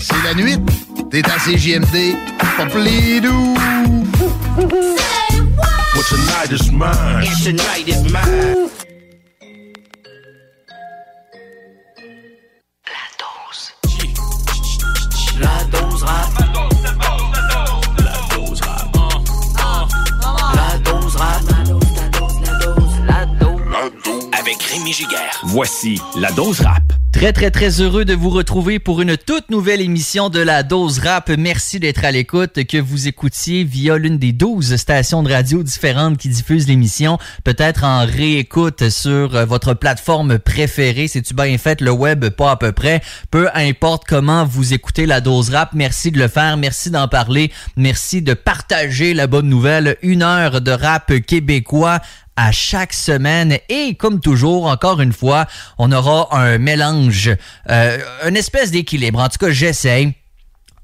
C'est la nuit. T'es à CJMD. Pas doux. But tonight is mine. And tonight is mine. Avec Rémi Giguère. Voici la dose rap. Très, très, très heureux de vous retrouver pour une toute nouvelle émission de la Dose Rap. Merci d'être à l'écoute, que vous écoutiez via l'une des 12 stations de radio différentes qui diffusent l'émission, peut-être en réécoute sur euh, votre plateforme préférée. C'est-tu bien fait, le web, pas à peu près. Peu importe comment vous écoutez la Dose Rap, merci de le faire, merci d'en parler, merci de partager la bonne nouvelle. Une heure de rap québécois à chaque semaine. Et comme toujours encore une fois on aura un mélange euh, une espèce d'équilibre. En tout cas j'essaye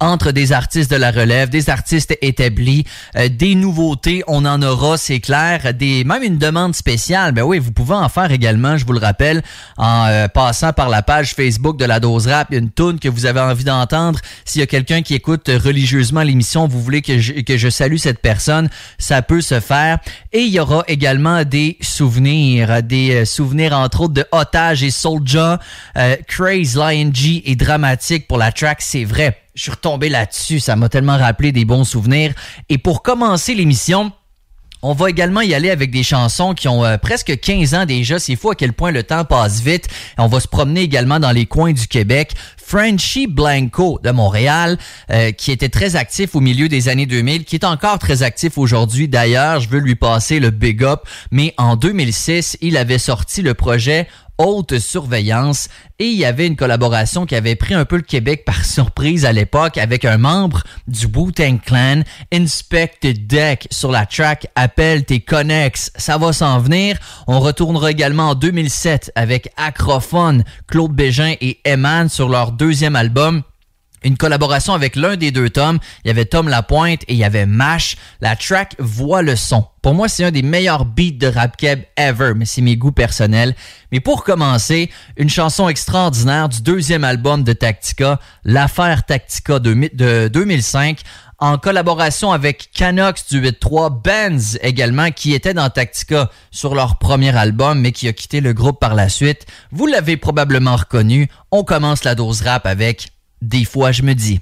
entre des artistes de la relève, des artistes établis, euh, des nouveautés, on en aura, c'est clair, des même une demande spéciale. Ben oui, vous pouvez en faire également, je vous le rappelle, en euh, passant par la page Facebook de la Dose Rap, une tune que vous avez envie d'entendre. S'il y a quelqu'un qui écoute religieusement l'émission, vous voulez que je, que je salue cette personne, ça peut se faire. Et il y aura également des souvenirs, des euh, souvenirs entre autres de Otage et Soulja, euh, Craze, Lion G et Dramatique pour la track, c'est vrai je suis retombé là-dessus, ça m'a tellement rappelé des bons souvenirs. Et pour commencer l'émission, on va également y aller avec des chansons qui ont euh, presque 15 ans déjà. C'est fou à quel point le temps passe vite. On va se promener également dans les coins du Québec. Frenchy Blanco de Montréal, euh, qui était très actif au milieu des années 2000, qui est encore très actif aujourd'hui. D'ailleurs, je veux lui passer le big up. Mais en 2006, il avait sorti le projet haute surveillance et il y avait une collaboration qui avait pris un peu le Québec par surprise à l'époque avec un membre du Wu-Tang Clan, Inspect Deck sur la track Appelle tes connexes, ça va s'en venir. On retournera également en 2007 avec Acrophone, Claude Bégin et Eman sur leur deuxième album une collaboration avec l'un des deux tomes. Il y avait Tom Lapointe et il y avait Mash. La track Voit le son. Pour moi, c'est un des meilleurs beats de rap keb ever, mais c'est mes goûts personnels. Mais pour commencer, une chanson extraordinaire du deuxième album de Tactica, L'affaire Tactica de, de 2005 en collaboration avec Canox du 8-3, Benz également, qui était dans Tactica sur leur premier album, mais qui a quitté le groupe par la suite. Vous l'avez probablement reconnu. On commence la dose rap avec des fois, je me dis.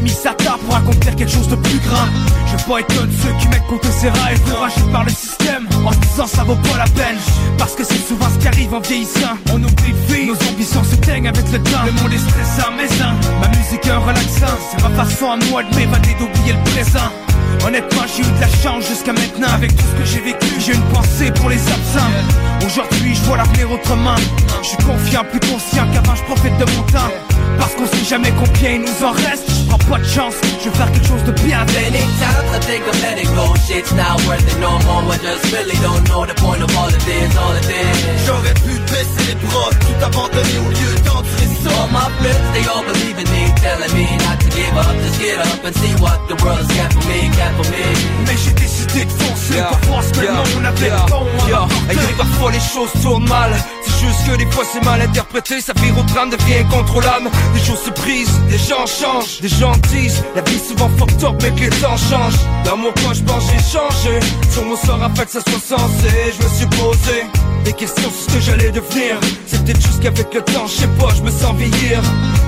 M'avait mis ça tard pour accomplir quelque chose de plus grand Je veux pas être ceux qui mettent contre ses rêves Encouragés par le système. En disant ça vaut pas la peine. Parce que c'est souvent ce qui arrive en vieillissant. On oublie de vivre, nos ambitions se teignent avec le temps. Le monde est stressant mais ça Ma musique est un relaxant. C'est ma façon à moi de m'évader d'oublier le présent. Honnêtement j'ai eu de la chance jusqu'à maintenant Avec tout ce que j'ai vécu. J'ai une pensée pour les absents. Aujourd'hui je vois l'avenir autrement. Je suis confiant, plus conscient qu'avant je profite de mon temps Parce qu'on sait jamais combien il nous en reste. Je prends pas de chance, je vais faire quelque chose de bien Many times I think of letting go. Shit's not worth it no more. I just really don't know the point of all of this, all of this. J'aurais pu baisser les bras, tout abandonner au lieu d'endurer ça All my friends, they all believe in me Telling me not to give up, just get up and see what the world has got for me, got for me. Mais j'ai décidé de foncer pour voir ce que le monde avait de bon à m'apporter. Et parfois les choses tournent mal. C'est juste que des fois c'est mal interprété. Ça vire au drame, devient incontrôlable Des choses se brisent, des gens changent Des gens disent, la vie souvent fucked up mais que les temps changent Dans mon coin je pense j'ai changé. Sur mon sort afin que ça soit sensé Je me suis posé des questions sur ce que j'allais devenir. Peut-être juste qu'avec le temps, je sais pas, je me sens vieillir.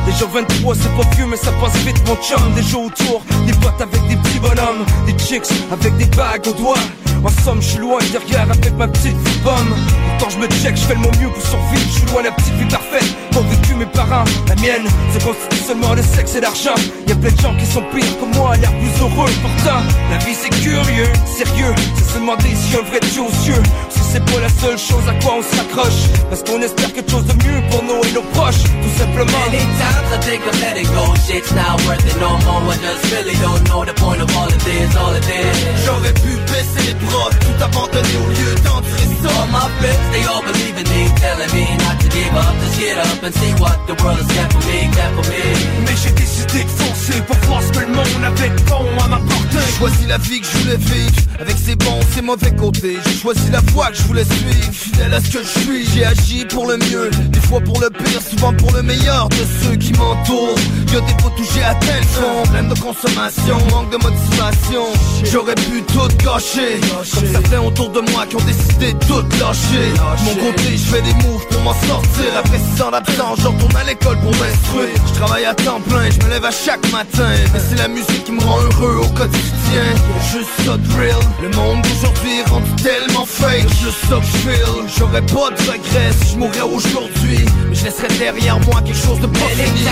Déjà 23 c'est pas vieux mais ça passe vite mon chum. Des jeux autour, des boîtes avec des petits bonhommes Des chicks avec des bagues aux doigts en somme, je suis loin derrière avec ma petite vie pomme. Quand je me check, je fais le mon mieux pour survivre. Je suis loin la petite vie parfaite. Qu'ont vécu mes parents, la mienne, se constitue seulement de sexe et d'argent. Y a plein de gens qui sont pires que moi, l'air plus heureux. Pourtant, la vie c'est curieux, sérieux. C'est se demander si un vrai Dieu aux yeux. Si c'est pas la seule chose à quoi on s'accroche. Parce qu'on espère quelque chose de mieux pour nous et nos proches. Tout simplement. Many times I think of letting go Shit's not worth it no more I just really don't know the point of all of this, all of this J'aurais pu baisser les tout abandonner au lieu d'endurer ça All my friends, they all believe in me Telling me not to give up, just get up and see what the world has got for me, got for me. Mais j'ai décidé de foncer pour voir ce que le monde avait de bon à m'apporter. J'ai choisi la vie que je voulais vivre. Avec ses bons, ses mauvais côtés. J'ai choisi la voie que je voulais suivre. Fidèle à ce que je suis. J'ai agi pour le mieux. Des fois pour le pire, souvent pour le meilleur De ceux qui m'entourent. Y'a des pots touchés à tel fond. Problème de consommation, manque de motivation. J'aurais pu tout gâcher Comme certains autour de moi qui ont décidé de tout lâcher. Mon côté, je fais des moves pour m'en sortir. Après 6 ans d'absence, je retourne à l'école pour m'instruire. Je travaille à temps plein, je me lève à chaque matin. Mais c'est la musique qui me rend heureux au quotidien. Juste ça de real Le monde d'aujourd'hui est rendu tellement fake. Juste ça feel J'aurais pas de regrets si je mourrais aujourd'hui. Mais je laisserais derrière moi quelque chose de pas fini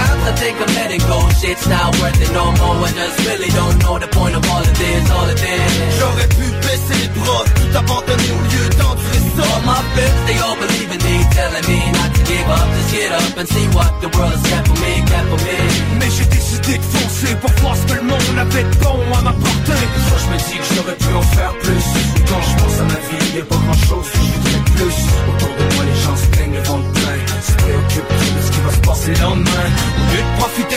J'aurais pu baisser les bras, tout abandonner au lieu d'endurer ça. All my friends, they all believe in me Telling me not to give up, just get up and see what the world has got for me, got for me. Mais j'ai décidé de foncer pour voir ce que le monde avait de bon à m'apporter. Parfois je me dis que j'aurais pu en faire plus. Quand je pense à ma vie, y a pas grand chose que je voudrais plus. Autour de moi les gens se plaignent le ventre plein. Se préoccupent de ce qui va se passer le lendemain. Au lieu de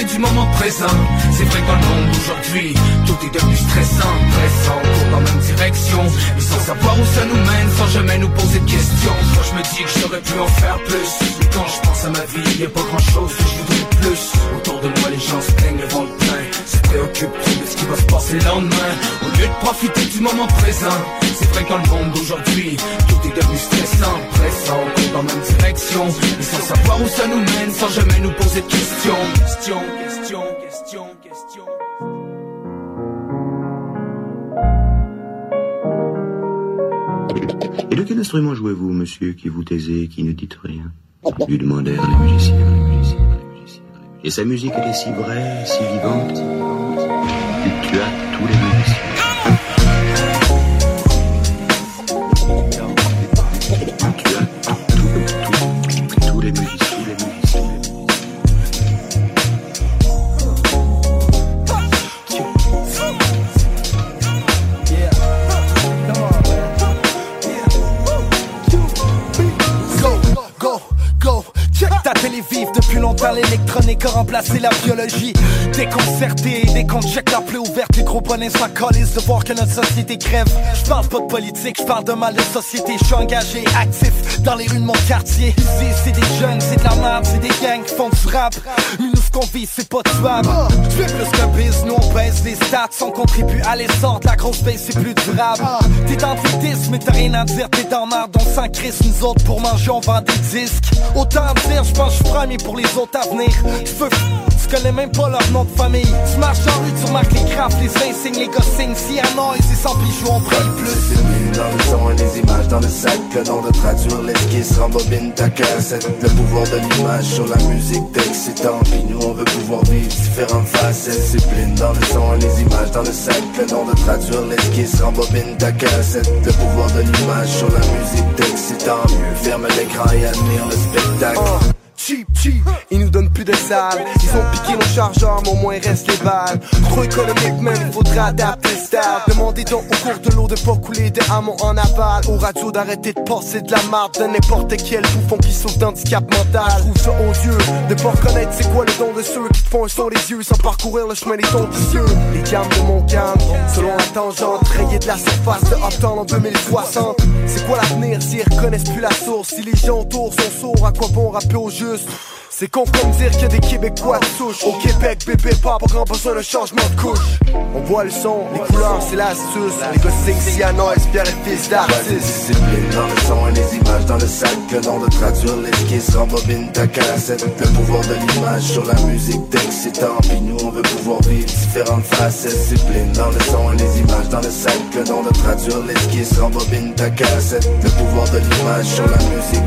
du moment présent. C'est vrai que dans le monde d'aujourd'hui Tout est devenu stressant, pressant, court dans la même direction. Mais sans savoir où ça nous mène, sans jamais nous poser de questions. Moi je me dis que j'aurais pu en faire plus. Mais quand je pense à ma vie, y a pas grand chose que je voudrais plus. Autour de moi les gens se plaignent le ventre plein Se préoccupent de ce qui va se passer le lendemain. Au lieu de profiter du moment présent C'est vrai que dans le monde d'aujourd'hui Tout est devenu stressant, pressant On dans la même direction. Mais sans savoir où ça nous mène Sans jamais nous poser de questions. Question, question, question, question Et de quel instrument jouez-vous, monsieur, qui vous taisez, qui ne dites rien? Lui demandèrent les les musiciens. Et sa musique était si vraie, si vivante, l'électronique a remplacé la biologie. Déconcerté, check la plaie ouverte. Les gros bonnets colissent de voir que notre société crève. Je parle pas de politique, je parle de mal de société. Je suis engagé, actif dans les rues de mon quartier. C'est des jeunes, c'est de la merde, c'est des gangs qui font du rap. Mais nous ce qu'on vit c'est pas tuable. Je fais plus que biz, nous on baisse les stats. On contribue à l'essor de la grosse base, c'est plus durable. T'es dans le disque, mais t'as rien à dire, t'es dans merde On s'en crisse, nous autres pour manger on vend des disques. Autant dire, je pense que je premier pour les autres à l'avenir. Tu veux tu connais même pas leur nom de famille. Tu marches dans rue, tu remarques les crafts, les insignes, les gossings. Si un noise et sans bijoux, on brille plus. dans le son et les images dans le sac. Le nom de traduire l'esquisse, rembobine ta cassette. Le pouvoir de l'image sur la musique d'excitant. Puis nous, on veut pouvoir vivre différentes facettes. Discipline dans le son et les images dans le sac. Le nom de traduire l'esquisse, rembobine ta cassette. Le pouvoir de l'image sur la musique d'excitant. Ferme l'écran et admire le spectacle. Cheap, cheap. Ils nous donnent plus de salles. Ils ont piqué nos chargeurs, mais au moins reste les balles. Trop économique, même, il faudra adapter le style. Demandez donc au cours de l'eau de pas couler des hameaux en aval. Au radio d'arrêter de passer de la marde de n'importe quel bouffon qui souffre d'handicap mental. Je trouve ça odieux de pas reconnaître c'est quoi le don de ceux qui te font un saut les yeux sans parcourir le chemin des tons. Les gammes de mon gamme, selon la tangente, rayées de la surface de Uptown en 2060. C'est quoi l'avenir s'ils reconnaissent plus la source? Si les gens autour sont sourds, à quoi bon rappeler au jeu? C'est con comme dire qu'il y a des Québécois de souche. Au Québec, bébé, pas, pas grand besoin de changement de couche. On voit le son, les couleurs, c'est l'astuce Les gosses noise, pierre et fils d'artiste. Discipline dans le son et les images dans le sac. Le nom de traduire l'esquisse, rembobine ta cassette. Le pouvoir de l'image sur la musique d'excitant. Puis nous on veut pouvoir vivre différentes facettes. Discipline dans le son et les images dans le sac. Le nom de traduire l'esquisse, rembobine ta cassette. Le pouvoir de l'image sur la musique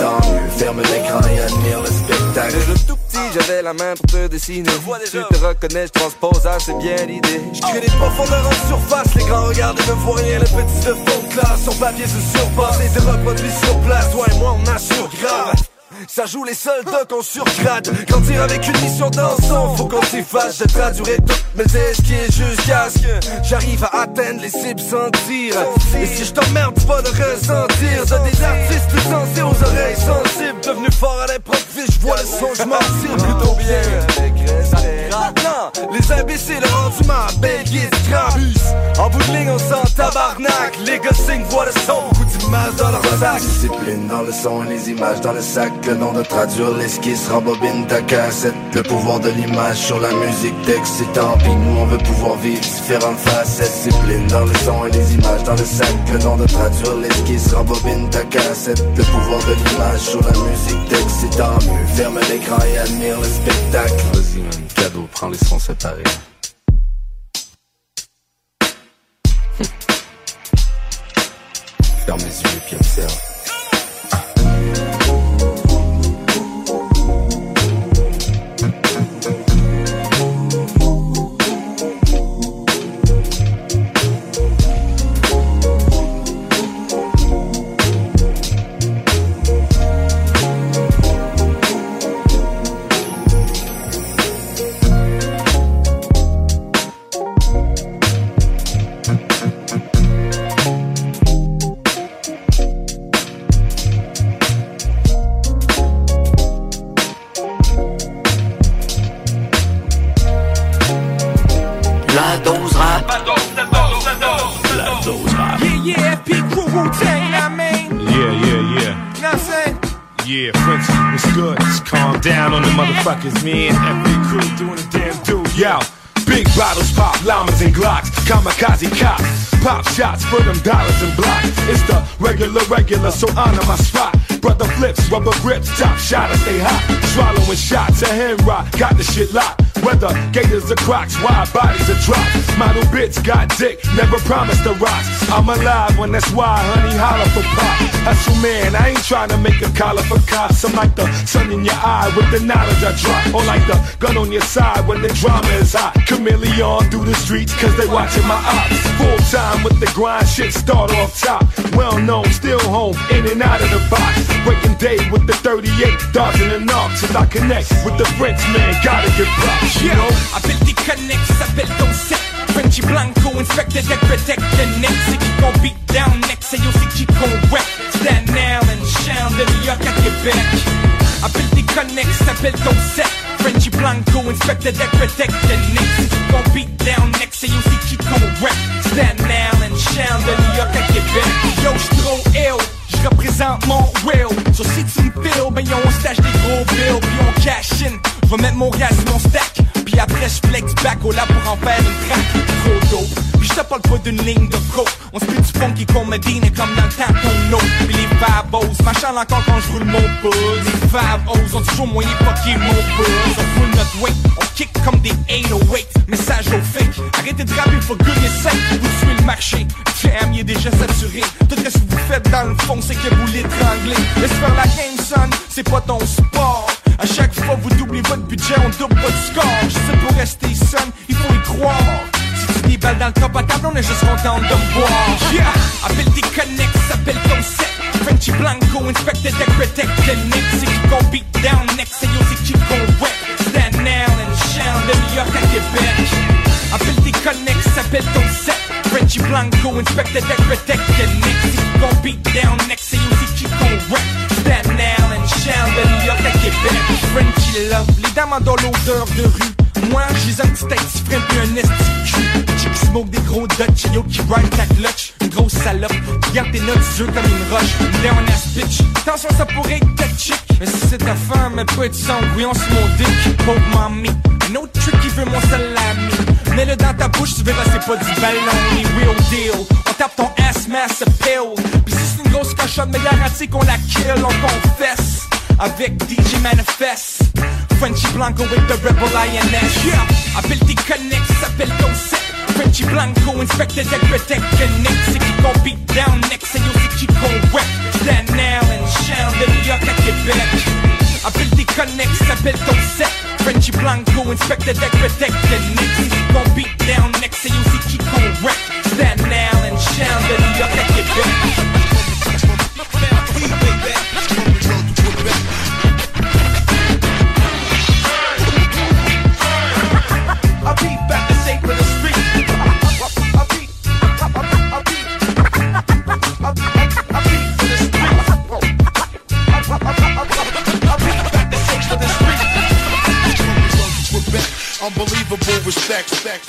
Mieux ferme l'écran et admire le spectacle tout petit, j'avais la main pour te dessiner. Tu te reconnais, je transpose assez bien l'idée. Je crée des profondeurs en surface, les grands regardent et ne voient rien. Les petits de fond de classe, sur papier se surpassent et se reproduisent sur place. Toi et moi, on assure grave. Ça joue les soldats qu'on surgrade. Grandir avec une mission d'ensemble Faut qu'on s'efface Je traduirai toutes mes esquives jusqu'à ce que J'arrive à atteindre les cibles sans tir Et si je t'emmerde pas de ressentir. De des artistes sensés aux oreilles sensibles. Devenu fort à l'épreuve Je vois le son, je m'en tire plutôt bien. Les imbéciles rendus ma belle En bout de ligne on sent tabarnak dans le son et les images dans le sac. Le nom de traduire l'esquisse, rembobine ta cassette. Le pouvoir de l'image sur la musique d'excitant Puis nous on veut pouvoir vivre différentes facettes. Discipline dans le son et les images dans le sac. Le nom de traduire l'esquisse, rembobine ta cassette. Le pouvoir de l'image sur la musique d'excitant Mieux ferme l'écran et admire le spectacle. Vas-y man, cadeau, prends les sons séparés. Ferme les yeux puis observe so honor my spot. Brother flips, rubber grips, top shot, I stay hot. Swallowing shots, a hand rock, got the shit locked. Whether gators or crocs, wide bodies or drops. Model bitch got dick, never promised the rocks. I'm alive when that's why, honey, holler for pop. Hustle man, I ain't trying to make a collar for cops. I'm like the sun in your eye with the knowledge I drop. Or like the gun on your side when the drama is hot. Chameleon through the streets cause they watching my ops. Full time with the grind, shit start off top. Well known, still home, in and out of the box. Breaking day with the 38, dodging and knocks. As I connect with the Frenchman, gotta get props. Know? appelle tes connects, s'appelle ton set. Frenchy Blanco, inspected deck, protect the neck. C'est qui qu'on beat down next, et yo, c'est qui qu'on wreck. Staten Island, Charles de New York à Québec. Appelle tes connects, s'appelle ton set. Frenchy Blanco, inspected deck, protect the neck. C'est qui qu'on beat down next, et yo, c'est qui qu'on wreck. Staten Island, Charles de New York à Québec. Yo, j'suis trop ill. Je mon will So si tu me ben yo on stash des gros bills Puis on cash in, je mettre mon gaz mon stack. Puis après je flex back au lab pour en faire une track. Trop dope, puis Je te parle pas d'une ligne de coke. On se du funky comme Medina comme dans le temps Puis les fabos, machin encore quand je roule mon buzz. Les fabos ont toujours moyen fucker mon buzz. On roule notre weight, on kick comme des 808 Message au fake, arrêtez de rapper for goodness sake. Vous tuez le marché, jam il est déjà saturé. Tout ce que vous faites dans le fond c'est que vous l'étranglez. Laisse faire la game son, c'est pas ton sport à chaque fois vous doublez votre budget, on double votre score. Je sais pour rester son, il faut y croire. Si tu dis balle dans le top à table, on est juste content de me voir. Yeah, appelle tes connects, s'appelle ton set. Frenchy Blanco, inspected deck, protect the Nick. C'est qui qu'on beat down next, et yo, c'est qui qu'on wet. Stand now and shine de New York à Québec. Appelle tes connects, s'appelle ton set. Frenchy Blanco, inspected deck, protect the Nick. C'est qui qu'on beat down next, et yo, c'est qui qu'on wet. Stand now York à Québec. Frenchy love, les dames en l'odeur de rue. Moi, j'ai un petit tête frame puis un esti. Chick smoke des gros Dutch, yo qui ride ta clutch. Une grosse salope, qui tes notes jeu comme une roche. Down ass bitch. Attention, ça pourrait être ta chick. Mais si c'est ta femme, elle peut être sans bouillon sur mon dick. Pauvre mamie. Un autre trick qui veut mon salami. Mets-le dans ta bouche, tu verras, c'est pas du ballon, ni real deal. On tape ton ass mass pill. Grosse cochonne, mais qu'on la kill, on confesse. Avec DJ Manifest. Frenchy Blanco with the Rebel INS. Yeah, appelle tes connects, s'appelle ton set. Frenchy Blanco, inspected deck, protect connect. C'est qui qu'on beat down next, et yo, c'est qui qu'on wreck. Stand now and shine de New York à Québec. Appelle tes connects, s'appelle ton set. Frenchy Blanco, inspected deck, protect connect. C'est qui qu'on beat down next, et yo, c'est qui qu'on wreck. Stand now and shine de New York.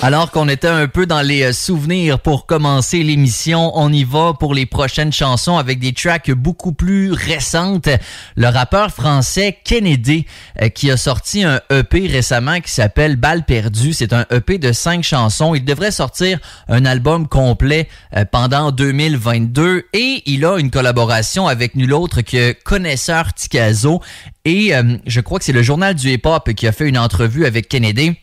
Alors qu'on était un peu dans les euh, souvenirs pour commencer l'émission, on y va pour les prochaines chansons avec des tracks beaucoup plus récentes. Le rappeur français Kennedy euh, qui a sorti un EP récemment qui s'appelle Balle perdue. C'est un EP de cinq chansons. Il devrait sortir un album complet euh, pendant 2022 et il a une collaboration avec nul autre que Connaisseur Ticazo et je crois que c'est le journal du hip-hop qui a fait une entrevue avec Kennedy.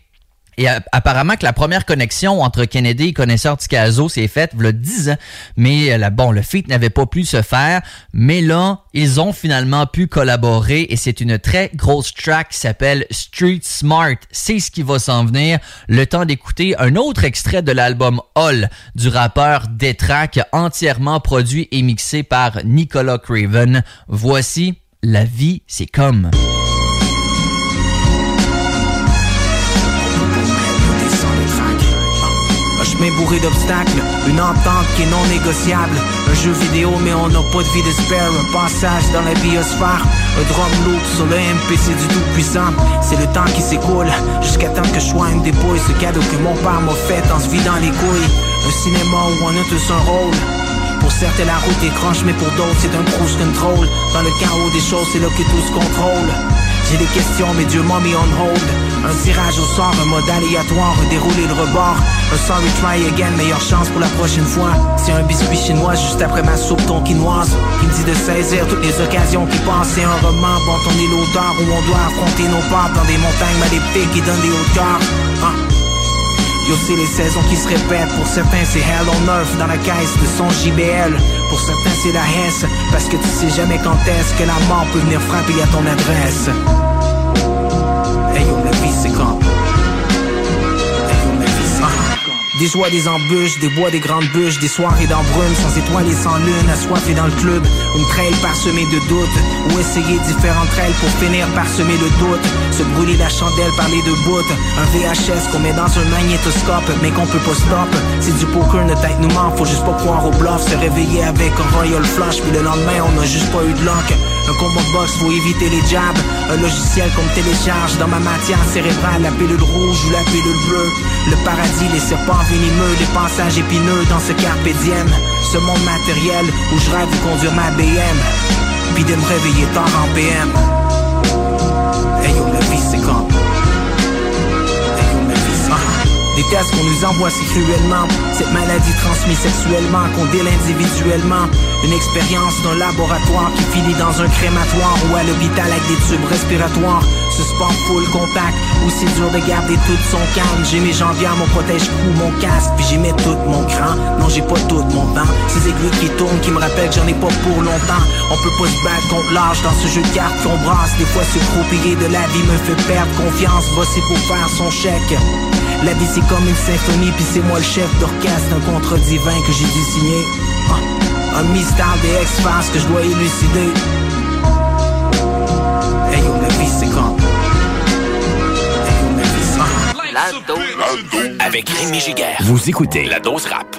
Et apparemment que la première connexion entre Kennedy et Connaisseur Ticazo s'est faite il y a 10 ans. Mais euh, là, bon, le feat n'avait pas pu se faire. Mais là, ils ont finalement pu collaborer et c'est une très grosse track qui s'appelle Street Smart. C'est ce qui va s'en venir. Le temps d'écouter un autre extrait de l'album All du rappeur Detrack, entièrement produit et mixé par Nicolas Craven. Voici La vie, c'est comme. Un chemin bourré d'obstacles, une entente qui est non négociable. Un jeu vidéo, mais on n'a pas de vie de spare. Un passage dans la biosphère. Un drum loop sur le MPC du tout puissant. C'est le temps qui s'écoule jusqu'à temps que je sois une dépouille. Ce cadeau que mon père m'a fait en se vidant les couilles. Un cinéma où on a tous un rôle. Pour certains, la route est croche, mais pour d'autres, c'est un cruise control. Dans le chaos des choses, c'est là que tout se contrôle. J'ai des questions, mais Dieu m'a mis on hold. Un tirage au sort, un mode aléatoire, un déroulé de rebord. Un sorry try again, meilleure chance pour la prochaine fois. C'est un biscuit chinois juste après ma soupe tonkinoise. Qui me dit de saisir toutes les occasions qui passent. C'est un roman, bon, on est l'auteur où on doit affronter nos pattes dans des montagnes maléfiques qui donnent des hauteurs. Yo, c'est les saisons qui se répètent. Pour certains, c'est Hell on Earth dans la caisse de son JBL. Pour certains, c'est la Hesse. Parce que tu sais jamais quand est-ce que la mort peut venir frapper à ton adresse. Des joies, des embûches, des bois, des grandes bûches, des soirées d'embrume, sans étoiles et sans lune, assoiffé dans le club, une trail parsemée de doutes, ou essayer différentes trails pour finir par semer le doute, se brûler la chandelle par les deux bouts, un VHS qu'on met dans un magnétoscope, mais qu'on peut pas stop, c'est du poker, notre tête nous ment, faut juste pas croire au bluff, se réveiller avec un royal flush, puis le lendemain on a juste pas eu de luck. Un combat de boxe, faut éviter les jabs. Un logiciel qu'on télécharge dans ma matière cérébrale, la pilule rouge ou la pilule bleue. Le paradis, les serpents venimeux, les passages épineux dans ce carpe. Ce monde matériel où je rêve de conduire ma BM. Puis de me réveiller tard en PM. Des tests qu'on nous envoie si cruellement. Cette maladie transmise sexuellement, qu'on déle individuellement. Une expérience d'un laboratoire qui finit dans un crématoire ou à l'hôpital avec des tubes respiratoires. Suspend full contact, ou c'est dur de garder tout son calme. J'ai mes jambières, mon protège-cou, mon casque, puis j'y mets tout mon cran. Non, j'ai pas tout mon temps. Ces aiguilles qui tournent, qui me rappellent que j'en ai pas pour longtemps. On peut pas se battre contre l'âge dans ce jeu de cartes qu'on brasse. Des fois, ce gros de la vie me fait perdre confiance. Bosser pour faire son chèque. La vie c'est comme une symphonie, puis c'est moi le chef d'orchestre, un contrat divin que j'ai dû signer. Ah, un mystère des ex-faces que je dois élucider. Hey yo, la vie c'est comme. Hey yo, la vie c'est La dose. Avec Rémi Giguère. Vous écoutez La dose rap.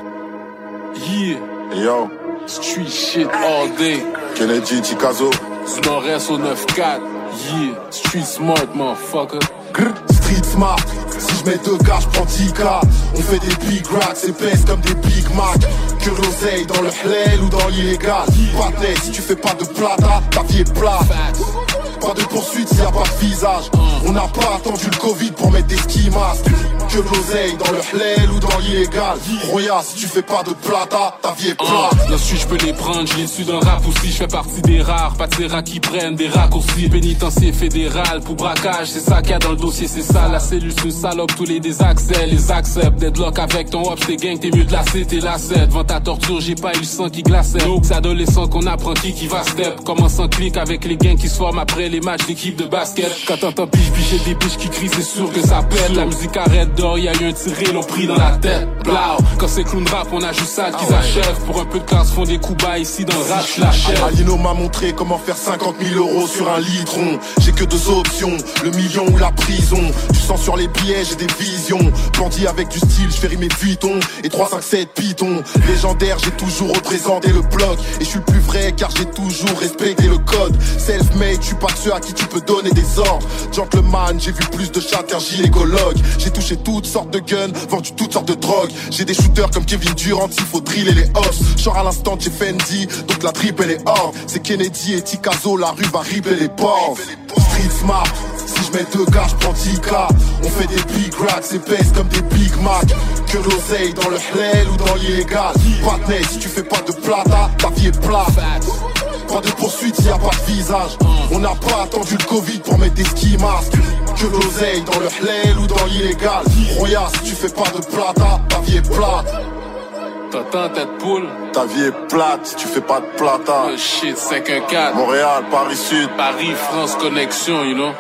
Yeah. Yo. Street shit all day. Kennedy, Chicazo. Du nord-est au 9-4. Yeah. Street smart, motherfucker. Grr. Street smart. Si je mets deux gars, je prends 10 cas. On fait des big racks, épaisses comme des Big Mac. Que l'oseille dans le halal ou dans l'illégal. Pas si tu fais pas de plata, ta vie est plate. Pas de poursuite s'il y a pas de visage. On n'a pas attendu le Covid pour mettre des ski masques. Que l'oseille dans le halal ou dans l'illégal. Roya, si tu fais pas de plata, ta vie est plate. Uh, Là-dessus, je peux les prendre, j'ai su d'un rap aussi. Je fais partie des rares, pas de ces rats qui prennent des raccourcis. Pénitencier fédéral pour braquage, c'est ça qu'il y a dans le dossier, c'est ça. La cellule, c'est une salope, tous les désaccès, les acceptent. Deadlock avec ton hop, t'es gang, t'es mieux de la C, t'es la 7. Ta torture, j'ai pas eu le sang qui glaçait. C'est adolescent qu'on apprend qui qui va step. Commence en clic avec les gangs qui se forment après les matchs d'équipe de basket. Quand t'entends piche, piche des biches qui crient, c'est sûr que ça pète. La musique arrête d'or, y a eu un tiré, l'ont pris dans la tête. Blau, quand c'est clown rap, on a juste ça qu'ils achèvent. Pour un peu de classe, font des coups bas ici dans le rap, je. Alino m'a montré comment faire 50 000 euros sur un litron. J'ai que deux options, le million ou la prison. Tu sens sur les billets, j'ai des visions. Bandit avec du style, je rimer Vuitton et 357 Python. Légendaire, j'ai toujours représenté le bloc. Et je suis plus vrai car j'ai toujours respecté le code. Self-made, je suis pas ceux à qui tu peux donner des ordres. Gentleman, j'ai vu plus de chats qu'un gynécologue. J'ai touché toutes sortes de guns, vendu toutes sortes de drogues. J'ai des shooters comme Kevin Durant, il faut driller les hops. Genre à l'instant, j'ai Fendi, donc la triple elle est hors. C'est Kennedy et Tikazo, la rue va ribler les ports. Street smart. Si je mets deux gars, je prends 10 cas. On fait des big racks épaisses comme des Big Mac. Que l'oseille dans le halal ou dans l'illégal. Patnais, si tu fais pas de plata, ta vie est plate. Pas de poursuite y a pas de visage. On n'a pas attendu le Covid pour mettre des ski masques. Que l'oseille dans le halal ou dans l'illégal. Roya, si tu fais pas de plata, ta vie est plate. T'entends tête poule? Ta vie est plate si tu fais pas de plata. Oh shit, 514. Montréal, Paris Sud. Paris, France Connexion, you know?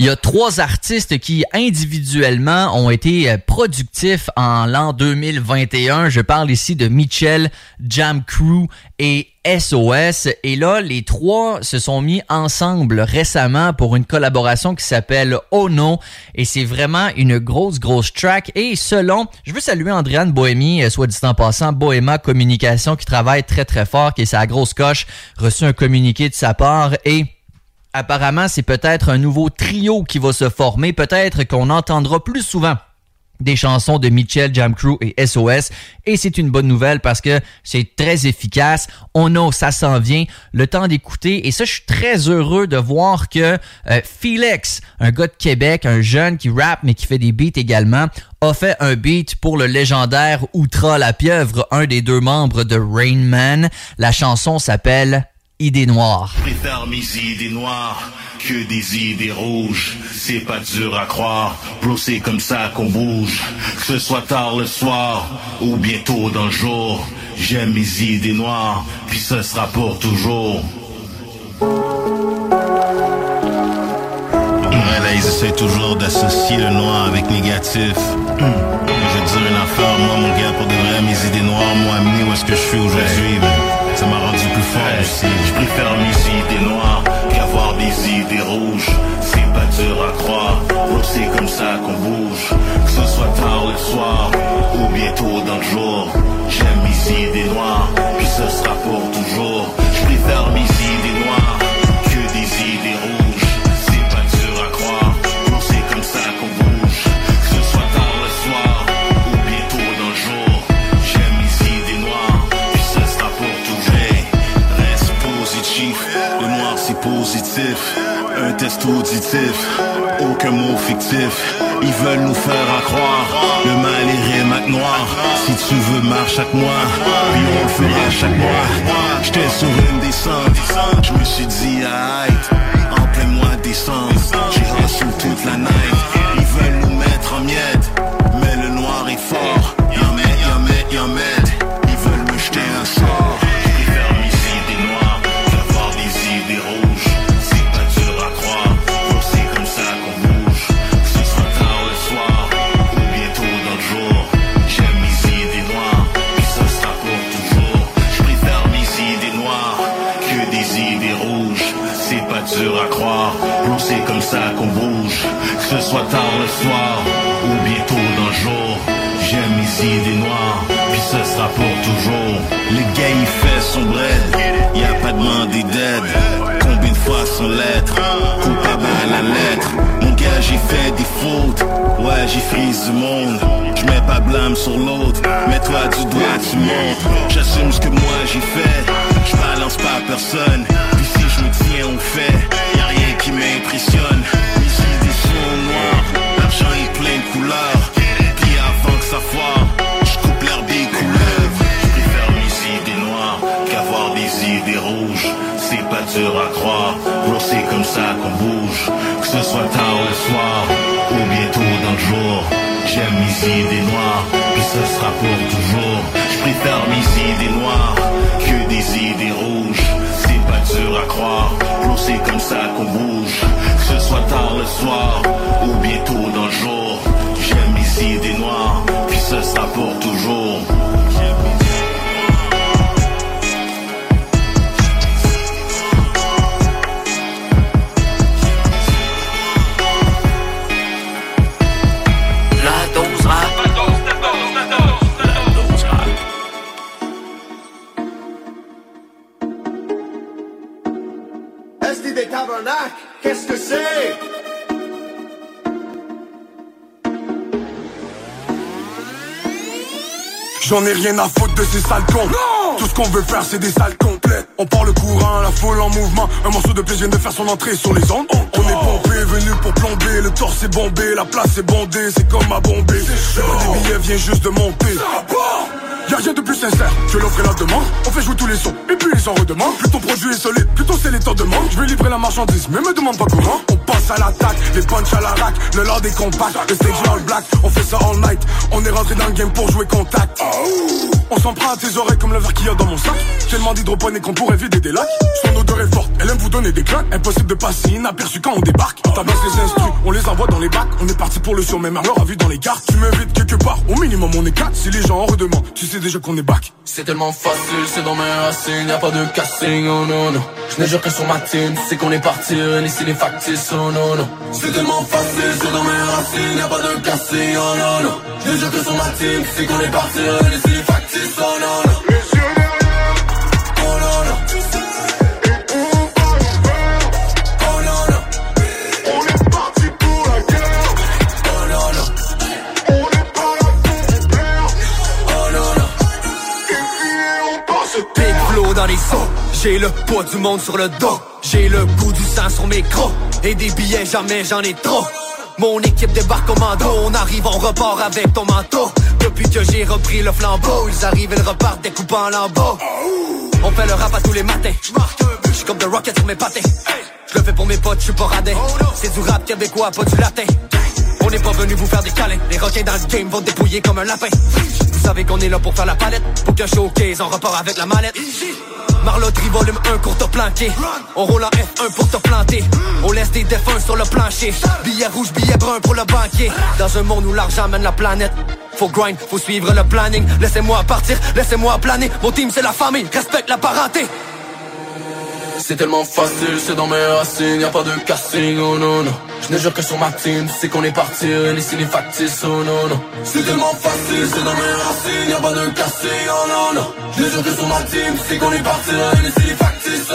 Il y a trois artistes qui individuellement ont été euh, productifs en l'an 2021. Je parle ici de Mitchell, Jam Crew et SOS. Et là, les trois se sont mis ensemble récemment pour une collaboration qui s'appelle Oh No. Et c'est vraiment une grosse, grosse track. Et selon, je veux saluer Andréane Bohémy, euh, soit dit en passant, Bohéma Communication, qui travaille très, très fort, qui est sa grosse coche, reçu un communiqué de sa part et Apparemment, c'est peut-être un nouveau trio qui va se former. Peut-être qu'on entendra plus souvent des chansons de Mitchell, Jam Crew et SOS. Et c'est une bonne nouvelle parce que c'est très efficace. On a, ça s'en vient, le temps d'écouter. Et ça, je suis très heureux de voir que euh, Felix, un gars de Québec, un jeune qui rappe mais qui fait des beats également, a fait un beat pour le légendaire Outra la pieuvre, un des deux membres de Rain Man. La chanson s'appelle Idées noires. Je préfère mes idées noires que des idées rouges. C'est pas dur à croire, c'est comme ça qu'on bouge. Que ce soit tard le soir ou bientôt dans le jour. J'aime mes idées noires, puis ce sera pour toujours. Ouais, là, ils essaient toujours d'associer le noir avec négatif. Je dire une affaire, moi, mon gars, pour de vrai, mes idées noires m'ont amené où est-ce que je suis aujourd'hui. Ça m'a rendu plus fort aussi. Je préfère mes idées noires qu'avoir des idées rouges. C'est pas dur à croire, c'est comme ça qu'on bouge. Que ce soit tard le soir ou bientôt dans le jour. J'aime mes idées noires, puis ce sera pour toujours. Je préfère mes idées test auditif, aucun mot fictif. Ils veulent nous faire à croire. Le mal est à noir. Si tu veux marche avec moi. Puis on le fera chaque mois. J'étais sur une descente Je me suis dit aïe J'aime mes idées noires, puis ce sera pour toujours. Le gars il fait son bread, y a pas demandé d'aide. Combien de fois son lettre, coupable à la lettre. Mon gars j'ai fait des fautes, ouais j'ai frise du monde. Je mets pas blâme sur l'autre, mais toi du doigt tu montres. J'assume ce que moi j'ai fait, je balance pas personne. Puis si je me tiens au fait, y a rien qui m'impressionne. À croire, c'est comme ça qu'on bouge. Que ce soit tard le soir ou bientôt dans le jour. J'aime mes idées noires, puis ce sera pour toujours. Je préfère mes idées noires que des idées rouges. C'est pas dur à croire, c'est comme ça qu'on bouge. Que ce soit tard le soir ou bientôt dans le jour. J'aime mes idées noires, puis ce sera pour toujours. J'en ai rien à foutre de ces sales cons. Tout ce qu'on veut faire c'est des salles complètes On part le courant, la foule en mouvement. Un morceau de plaisir de faire son entrée sur les ondes. On est pompé, venu pour plomber. Le torse est bombé, la place est bondée. C'est comme à bomber Les billets viennent juste de monter. Y'a rien de plus sincère que l'offre et la demande. On fait jouer tous les sons et puis ils en redemandent. Plus ton produit est solide, plus ton c'est les temps demande. Je vais livrer la marchandise mais me demande pas comment. On à l'attaque, les punch à la rack Le lord est compact, le stage all black On fait ça all night, on est rentré dans le game pour jouer contact. On s'en prend à tes oreilles comme le verre qu'il y a dans mon sac. Tellement d'hydroponique qu'on pourrait vider des lacs Son odeur est forte, elle aime vous donner des claques. Impossible de passer inaperçu quand on débarque. On tabasse les instrus, on les envoie dans les bacs. On est parti pour le show, même Merleur a vu dans les cartes Tu m'invites quelque part, au minimum on est quatre. Si les gens en redemandent, tu sais déjà qu'on est back. C'est tellement facile, c'est dans mes racines, y a pas de casting, oh non non. Je ne jure que sur ma team, c'est qu'on est parti, ici les factices, oh non. C'est tellement facile, c'est dans mes racines, y a pas de casting, oh non non. Je jure que sur ma team, c'est qu'on est parti, ici les factices, oh non non. Oh non non. Oh non non. On est parti pour la guerre. Oh non non. On est pas là pour perdre. Oh non non. Et puis on passe Big flow dans les sons, j'ai le poids du monde sur le dos. J'ai le goût du sang sur mes crocs. Et des billets, jamais j'en ai trop. Mon équipe débarque commando, on arrive, on repart avec ton manteau. Depuis que j'ai repris le flambeau, ils arrivent, ils repartent découpant lambeaux. On fait le rap à tous les matins. J'suis comme The Rocket sur mes patins. Je le fais pour mes potes, j'suis pas radin. C'est du rap québécois, pas du latin. On n'est pas venu vous faire des câlins. Les requins dans le game vont dépouiller comme un lapin. Vous savez qu'on est là pour faire la palette. Pour qu'un showcase, on repart avec la mallette. Marloterie volume 1 court te planquer. On roule en F1 pour te planter. On laisse des défunts sur le plancher. Billet rouge, billet brun pour le banquier. Dans un monde où l'argent mène la planète. Faut grind, faut suivre le planning. Laissez-moi partir, laissez-moi planer. Mon team c'est la famille, respecte la parenté. C'est tellement facile, c'est dans mes racines, y a pas de casting, oh non non. Je ne jure que sur ma team, c'est qu'on est parti, les factices, oh non non. C'est tellement facile, c'est dans mes racines, y a pas de casting, oh non non. Je ne jure que sur ma team, c'est qu'on est parti, les factices,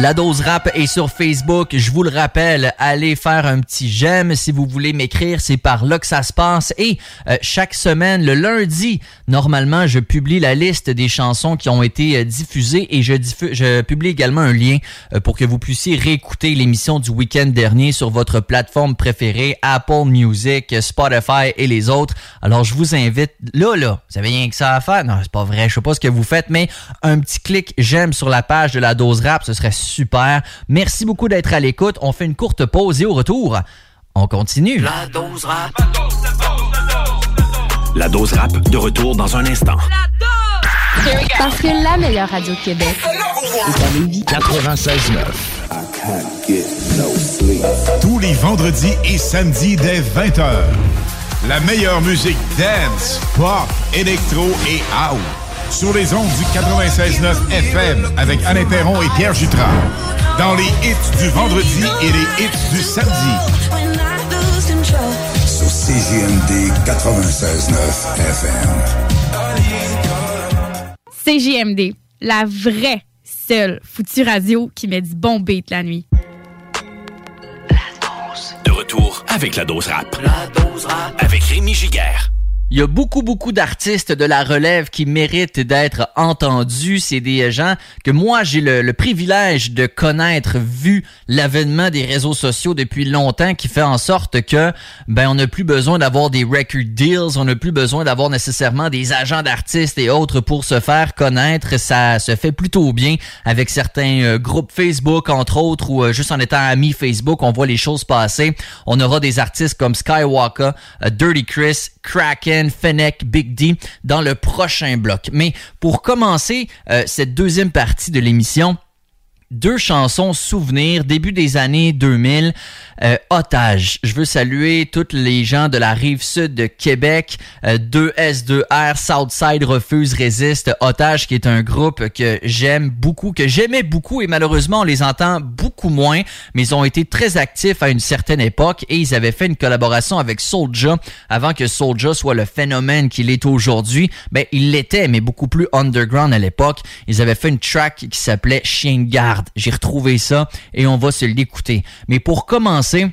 La dose rap est sur Facebook. Je vous le rappelle, allez faire un petit j'aime si vous voulez m'écrire. C'est par là que ça se passe. Et euh, chaque semaine, le lundi, normalement, je publie la liste des chansons qui ont été euh, diffusées et je, publie également un lien euh, pour que vous puissiez réécouter l'émission du week-end dernier sur votre plateforme préférée, Apple Music, Spotify et les autres. Alors, je vous invite, là, là, vous avez rien que ça à faire. Non, c'est pas vrai. Je sais pas ce que vous faites, mais un petit clic j'aime sur la page de la dose rap, ce serait super. Merci beaucoup d'être à l'écoute. On fait une courte pause et au retour, on continue. La dose rap. La dose rap de retour dans un instant. Parce que la meilleure radio de Québec est à Lévis. 96.9. Tous les vendredis et samedis dès 20h. La meilleure musique dance, pop, électro et house. Sur les ondes du 96.9 FM avec Alain Perron et Pierre Jutras. Dans les hits du vendredi et les hits du samedi. Sur CGMD 96.9 FM. CJMD, la vraie seule foutue radio qui met du bon beat la nuit. De retour avec la dose rap. La dose rap. Avec Rémi Giguère. Il y a beaucoup, beaucoup d'artistes de la relève qui méritent d'être entendus. C'est des gens que moi, j'ai le, privilège de connaître vu l'avènement des réseaux sociaux depuis longtemps qui fait en sorte que, ben, on n'a plus besoin d'avoir des record deals, on n'a plus besoin d'avoir nécessairement des agents d'artistes et autres pour se faire connaître. Ça se fait plutôt bien avec certains euh, groupes Facebook, entre autres, ou euh, juste en étant amis Facebook, on voit les choses passer. On aura des artistes comme Skywalker, euh, Dirty Chris, Kraken, Fennec, Big D dans le prochain bloc. Mais pour commencer euh, cette deuxième partie de l'émission, deux chansons souvenirs début des années 2000 euh, otage. Je veux saluer toutes les gens de la rive sud de Québec. Euh, 2S2R Southside refuse résiste. Otage qui est un groupe que j'aime beaucoup que j'aimais beaucoup et malheureusement on les entend beaucoup moins mais ils ont été très actifs à une certaine époque et ils avaient fait une collaboration avec Soulja avant que Soulja soit le phénomène qu'il est aujourd'hui. Ben il l'était mais beaucoup plus underground à l'époque. Ils avaient fait une track qui s'appelait Chien de j'ai retrouvé ça et on va se l'écouter. Mais pour commencer,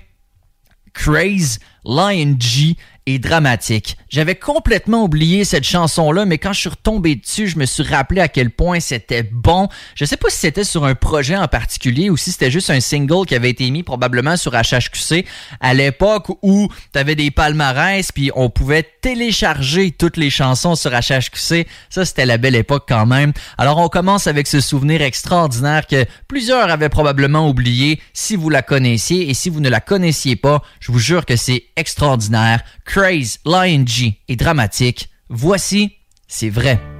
Craze, Lion G et dramatique. J'avais complètement oublié cette chanson-là, mais quand je suis retombé dessus, je me suis rappelé à quel point c'était bon. Je sais pas si c'était sur un projet en particulier ou si c'était juste un single qui avait été mis probablement sur HHQC à l'époque où t'avais des palmarès puis on pouvait télécharger toutes les chansons sur HHQC. Ça, c'était la belle époque quand même. Alors, on commence avec ce souvenir extraordinaire que plusieurs avaient probablement oublié si vous la connaissiez et si vous ne la connaissiez pas, je vous jure que c'est extraordinaire. Craze, Lion G et dramatique. Voici, c'est vrai.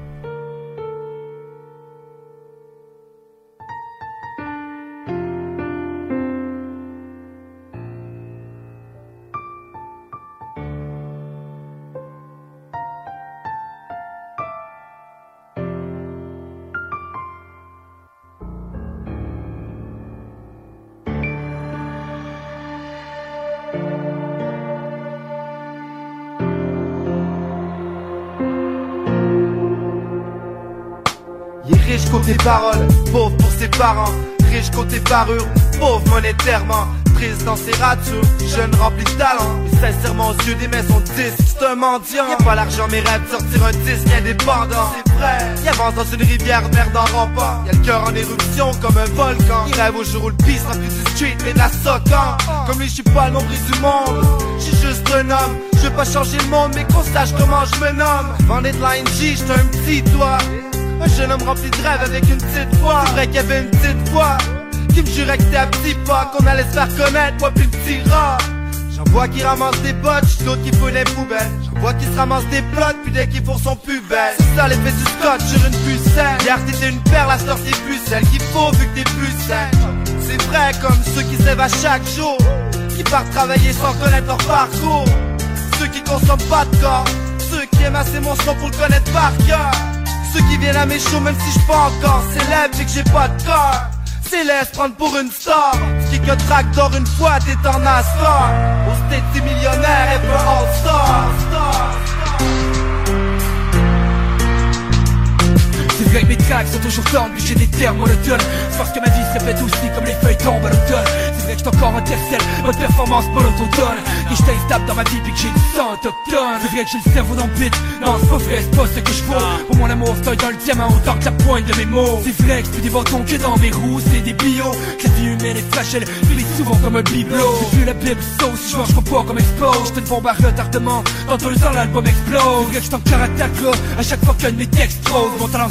Riche côté paroles, pauvre pour ses parents. Riche côté parure, pauvre monétairement. Triste dans ses ratures, jeune rempli de talent. Mais sincèrement aux yeux des mains son disque, c'est un mendiant. Y'a pas l'argent mais rêve de sortir un disque indépendant. C'est vrai, il avance dans une rivière, merde en rampant. Y'a le cœur en éruption comme un volcan. Il rêve au jour où le piste rempli du street mais de la socan. Comme lui, je suis pas le nombril du monde. Je suis juste un homme, je veux pas changer le monde, mais qu'on sache comment je me nomme. Vendez de line G, j'suis un petit doigt. Un jeune homme rempli de rêves avec une petite voix. C'est vrai qu'il y avait une petite voix Qui me jurait que c'était à petit pas Qu'on allait se faire connaître, moi le petit rat. J'en vois qui ramassent des bottes, d'autres qui font les poubelles. J'en vois qui se ramassent des plots, puis dès qu'ils font son plus belle. C'est ça l'effet du scotch sur une pucelle. Hier t'étais une perle, la sortie t'es plus celle qu'il faut vu que t'es plus saine. C'est vrai comme ceux qui se lèvent à chaque jour Qui partent travailler sans connaître leur parcours. Ceux qui consomment pas de corps Ceux qui aiment assez mon son pour le connaître par cœur ceux qui viennent à mes shows même si je pas encore célèbre et que j'ai pas de corps C'est laisse prendre pour une star. Ce qui track d'or une fois t'es en Astor. Au state millionnaire et peu all-star. C'est vrai que mes tracks sont toujours tendus, j'ai des termes monotones. C'est parce que ma vie se répète aussi comme les feuilles tombent à l'automne. C'est vrai que j'suis encore un tercel, mode performance monotone. Et j'étais instable dans ma vie puis que j'ai du sang autochtone. C'est vrai que j'ai le cerveau dans le bit, non c'est pas vrai, c'est pas ce que je vois. Pour mon amour, c'est dans le diamant autant que la pointe de mes mots. C'est vrai que plus des bâtons que dans mes roues, c'est des bio. Que la vie humaine est fragile, puis souvent comme un bibelot. J'ai vu la bible sauce, je mange pas comme expose J'te une bombe à retardement, dans deux ans l'album explose. C'est vrai que j'suis en à chaque fois qu'un de mes textes talent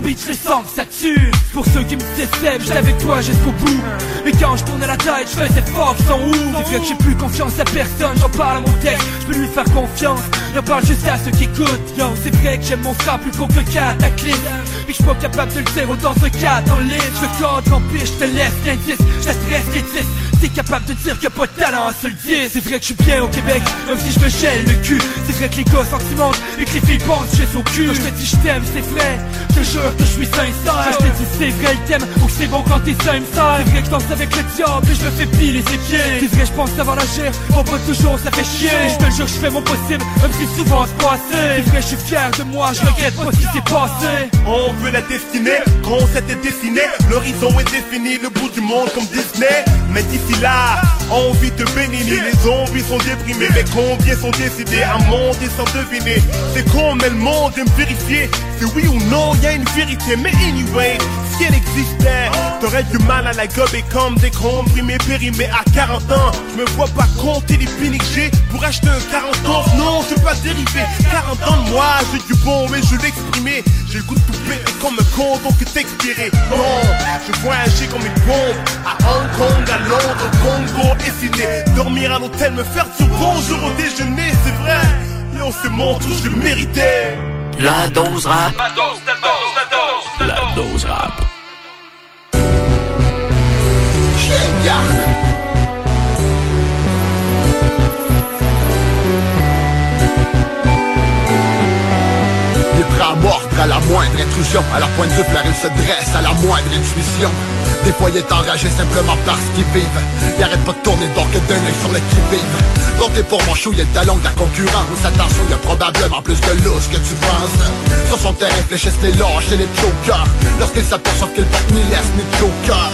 beat je les sens, ça tue. Pour ceux qui me décèvent, j'étais avec toi jusqu'au bout. Mais quand je tournais la tête, je faisais fort, sont où vrai que j'ai plus confiance à personne, j'en parle à mon texte. Je peux lui faire confiance, j'en parle juste à ceux qui écoutent. Yo, c'est vrai que j'aime mon frère plus gros que cataclysme. Mais j'suis pas capable de le dire autant ce cas dans le livre Je cadre en pire, j'te laisse l'indice, je te stresse les 10 T'es capable de dire a pas de talent à se le dire. C'est vrai que je suis bien au Québec, même si je me gèle le cul. C'est vrai que les gars sentimentent et que les filles pensent que j'ai au cul. Je te dis je t'aime, c'est vrai, je te jure que je suis sincère. Quand je te dis c'est vrai, il t'aime ou que c'est bon quand t'es sincère C'est vrai que je danse avec le diable et je me fais piler ses pieds C'est vrai, je pense savoir l'agir, on pas toujours, ça fait chier. Je te jure, je fais mon possible, même si souvent c'est pas C'est vrai, je suis fier de moi, je regrette pas ce qui s'est passé. On veut la destinée, quand on s'était dessiné. L'horizon est défini, le bout du monde comme Disney. Mais là, envie de bénigner Les zombies sont déprimés, mais combien sont décidés à monter sans deviner? C'est con, mais le monde aime vérifier C'est oui ou non, y a une vérité. Mais anyway, si elle existait T'aurais du mal à la gober comme des comprimés périmés à 40 ans. Je me vois pas compter les piniques que j'ai Pour acheter un 40 ans, non, je pas dériver 40 ans de moi, j'ai du bon, mais je l'exprimer J'ai le goût de tout péter comme un con, donc est expiré Bon, je voyageais comme une bombe. À Hong Kong, à Londres, au Congo et Sydney. Dormir à l'hôtel, me faire du bonjour au déjeuner, c'est vrai. Yo, c'est mon tour, je le méritais La dose rap. La dose, la dose, la dose, La dose rap. Il à la moindre intrusion. À la pointe de fleur, il se dresse à la moindre intuition. Des fois il est enragé simplement parce qu'il vive. Il arrête pas de tourner donc d'un œil sur le qui-vive Comptez pour mon chou, il est le talon de la concurrence Attention, il y a probablement plus de lousse que tu penses. Sur son terrain fléchissent les lâches et les jokers Lorsqu'ils s'aperçoivent qu'il porte ni laisse ni joker.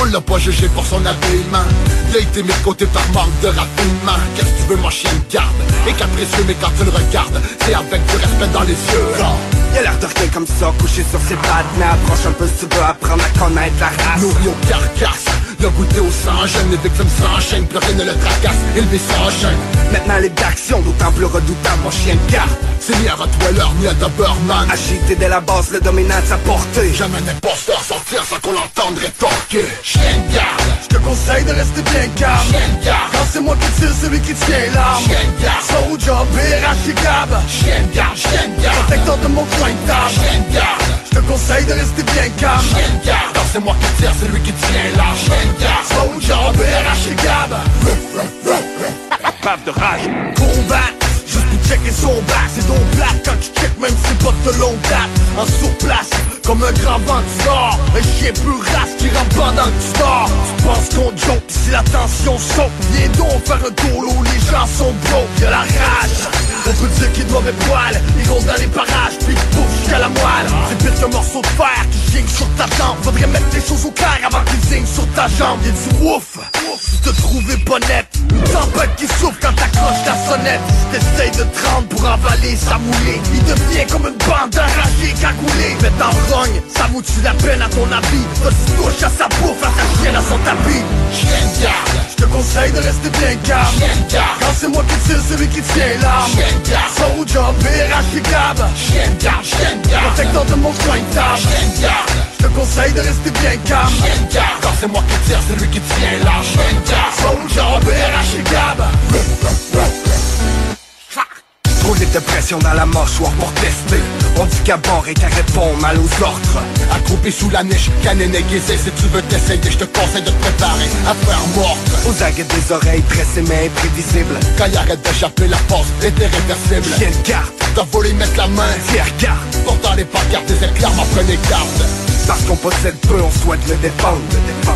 On l'a pas jugé pour son habillement. Il a été mis de côté par manque de raffinement. Qu'est-ce que tu veux mon chien de garde? Et capricieux mais quand tu le regardes C'est avec du respect dans les yeux Il a l'air de rien comme ça, couché sur ses pattes Mais approche un peu si tu veux apprendre à connaître la race. Nourri aux carcasses Il a goûté au sang jeune, les victimes s'enchaînent Plus rien ne le tracasse, il vit sans chaîne Maintenant les d'action, d'autant plus redoutable mon chien de garde C'est ni à Rottweiler ni à Doberman. Agité dès la base, le dominant sa portée. Jamais n'imposteur sortir sans qu'on l'entende rétorquer. Chien de garde. Je te conseille de rester bien calme. Chien de garde. Quand c'est moi qui tire, celui qui tient l'arme Chien de garde. Soldier, BRH Gab Chien de garde, chien de garde. Protecteur de mon coin de table. Chien de garde te conseille de rester bien calme. Quand c'est moi qui tire, c'est lui qui tient l'arme Soldier, BRH Gab. Paf de rage. Combat Juste pour checker son bac. C'est ton plat quand tu check même si pas de longue date. En surplace comme un grand vent du nord Un chien plus race qui rentre dans le store. Tu penses qu'on joke si la tension saute Viens donc faire un tour où les gens sont broke. Y'a la rage. On peut dire qu'il doit mes poils Ils rôdent dans les parages puis ils C'est pire qu'un morceau de fer qui gigne sur ta tempe Faudrait mettre les choses au clair avant qu'ils signent sur ta jambe. Y'a du ouf. Si te trouver net Une tempête qui souffle quand t'accroches ta sonnette. T'essayes de te pour avaler sa moulée. Il devient comme une bande d'enragés cagoulés Mais t'en rogne, ça vaut-tu la peine à ton habit Toi tu touches à sa bouffe, à sa chienne à son tapis. Chien de garde Je te conseille de rester bien calme. Quand c'est moi qui tire, c'est lui qui tient l'arme Chien de garde Soldier, BRH Gab Chien de garde, chien de garde Protecteur de mon coin garde Je te conseille de rester bien calme. Chien de garde Quand c'est moi qui tire, c'est lui qui tient l'arme Chien de garde Soldier, BRH Gab de pression dans la mâchoire pour tester. On dit qu'à bord et qu'à répondre mal aux ordres. Accroupi sous la niche, canin aiguisé Si tu veux t'essayer, je te conseille de te préparer à faire mordre. Aux aguets des oreilles tressées mais imprévisibles. Quand il arrête d'échapper, la force est irréversible. Chien de garde, T'as volé mettre la main. Fier garde Pourtant les pancartes des éclairs m'en prenez garde Parce qu'on possède peu, on souhaite le défendre.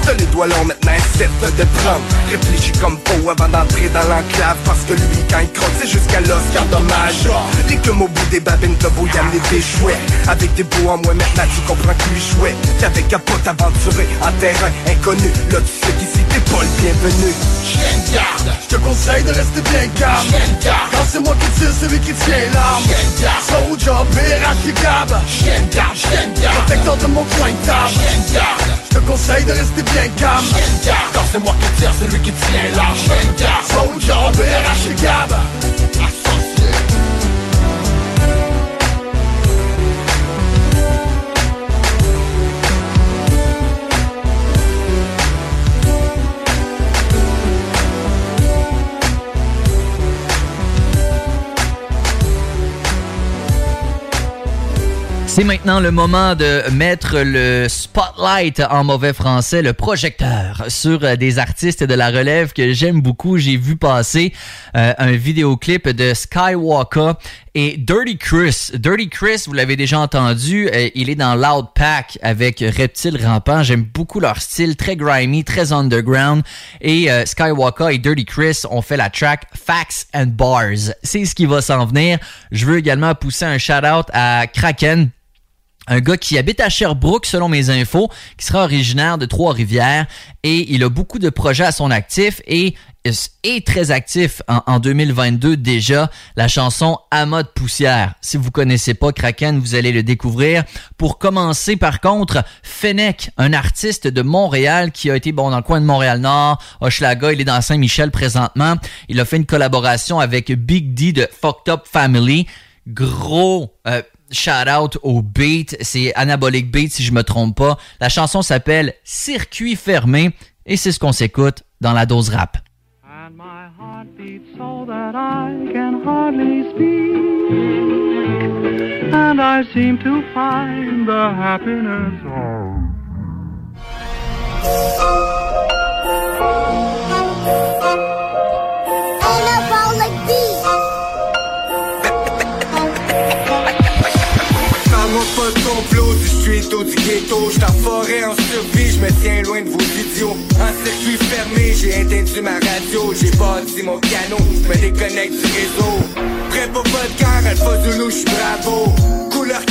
T'as les doigts longs, maintenant essaie de te prendre. Réfléchis comme faux avant d'entrer dans l'enclave Parce que lui, quand il croque, c'est jusqu'à l'os, car dommage Les Comme au bout des babines, t'as beau y amener des chouettes Avec des beaux en moins maintenant tu comprends que lui chouette T'avais qu'à pas t'aventurer en terrain inconnu. Là tu sais qu'ici t'es pas le bienvenu. De garde, je te conseille de rester bien calme. Garde, quand c'est moi qui tire, celui qui tient l'arme. Chien de garde, BRH et gab Chien de garde, chien de garde, protecteur de mon coin garde, je te conseille de rester bien calme. Quand c'est moi qui tire, celui qui tient garde, soldier, BRH et gab C'est maintenant le moment de mettre le spotlight en mauvais français, le projecteur sur euh, des artistes de la relève que j'aime beaucoup. J'ai vu passer euh, un vidéoclip de Skywalker et Dirty Chris. Dirty Chris, vous l'avez déjà entendu, euh, il est dans Loud Pack avec Reptile Rampant. J'aime beaucoup leur style, très grimy, très underground. Et Skywalker et Dirty Chris ont fait la track Facts and Bars. C'est ce qui va s'en venir. Je veux également pousser un shout-out à Kraken un gars qui habite à Sherbrooke selon mes infos, qui sera originaire de Trois-Rivières et il a beaucoup de projets à son actif et est très actif en, en 2022 déjà. La chanson À mode poussière. Si vous connaissez pas Kraken, vous allez le découvrir. Pour commencer, par contre, Fennec, un artiste de Montréal qui a été bon dans le coin de Montréal-Nord, Hochelaga, il est dans Saint-Michel présentement. Il a fait une collaboration avec Big D de Fucked Up Family. Gros euh, shout out au beat, c'est Anabolic Beat si je me trompe pas. La chanson s'appelle Circuit fermé et c'est ce qu'on s'écoute dans la dose rap. And I seem to find the happiness complot, du ghetto J'suis en forêt en survie, j'me tiens loin de vos idiots. En circuit fermé, j'ai éteint ma radio J'ai bâti mon piano, j'me déconnecte du réseau. Prêt pour votre cœur, Alpha Zulu, j'suis bravo. Couleur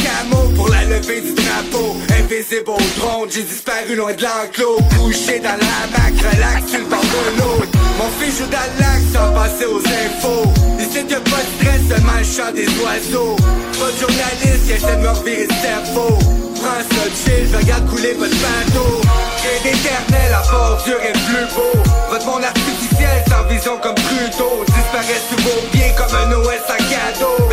pour la levée du drapeau. Invisible au drone, j'ai disparu loin de l'enclos. Couché dans la bac, relax sur le bord de l'eau. Mon fils joue dans le lac sans passer aux infos. Ici y'a pas de stress, seulement le chant des oiseaux. Pas de journaliste qui essaie de me revirer le cerveau. Prends ça chill, je regarde couler votre bateau. Rien d'éternel à Dieu est plus beau. Votre monde artificiel sans vision comme Trudeau Disparaît sous vos pieds comme un Noël sans cadeau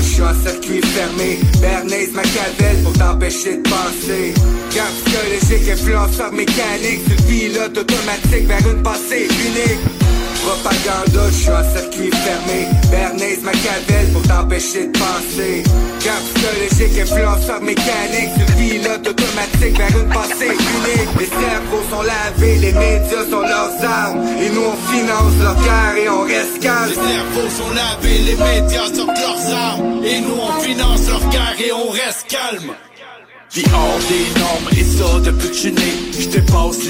Je suis en circuit fermé Bernays, Machiavel pour t'empêcher de penser Gars psychologique, influenceur mécanique. Le pilote automatique vers une pensée unique Propaganda, je suis en circuit fermé Bernays, Machiavel pour t'empêcher de penser. Gars psychologique, influenceur mécanique le pilote automatique vers une pensée unique. Les cerveaux sont lavés, les médias sont leurs armes. Et nous on finance leur guerre et on reste calme Les cerveaux sont lavés, les médias sortent leurs armes. Et nous on finance leur guerre et on reste calme Vie hors des normes, et ça depuis que je suis né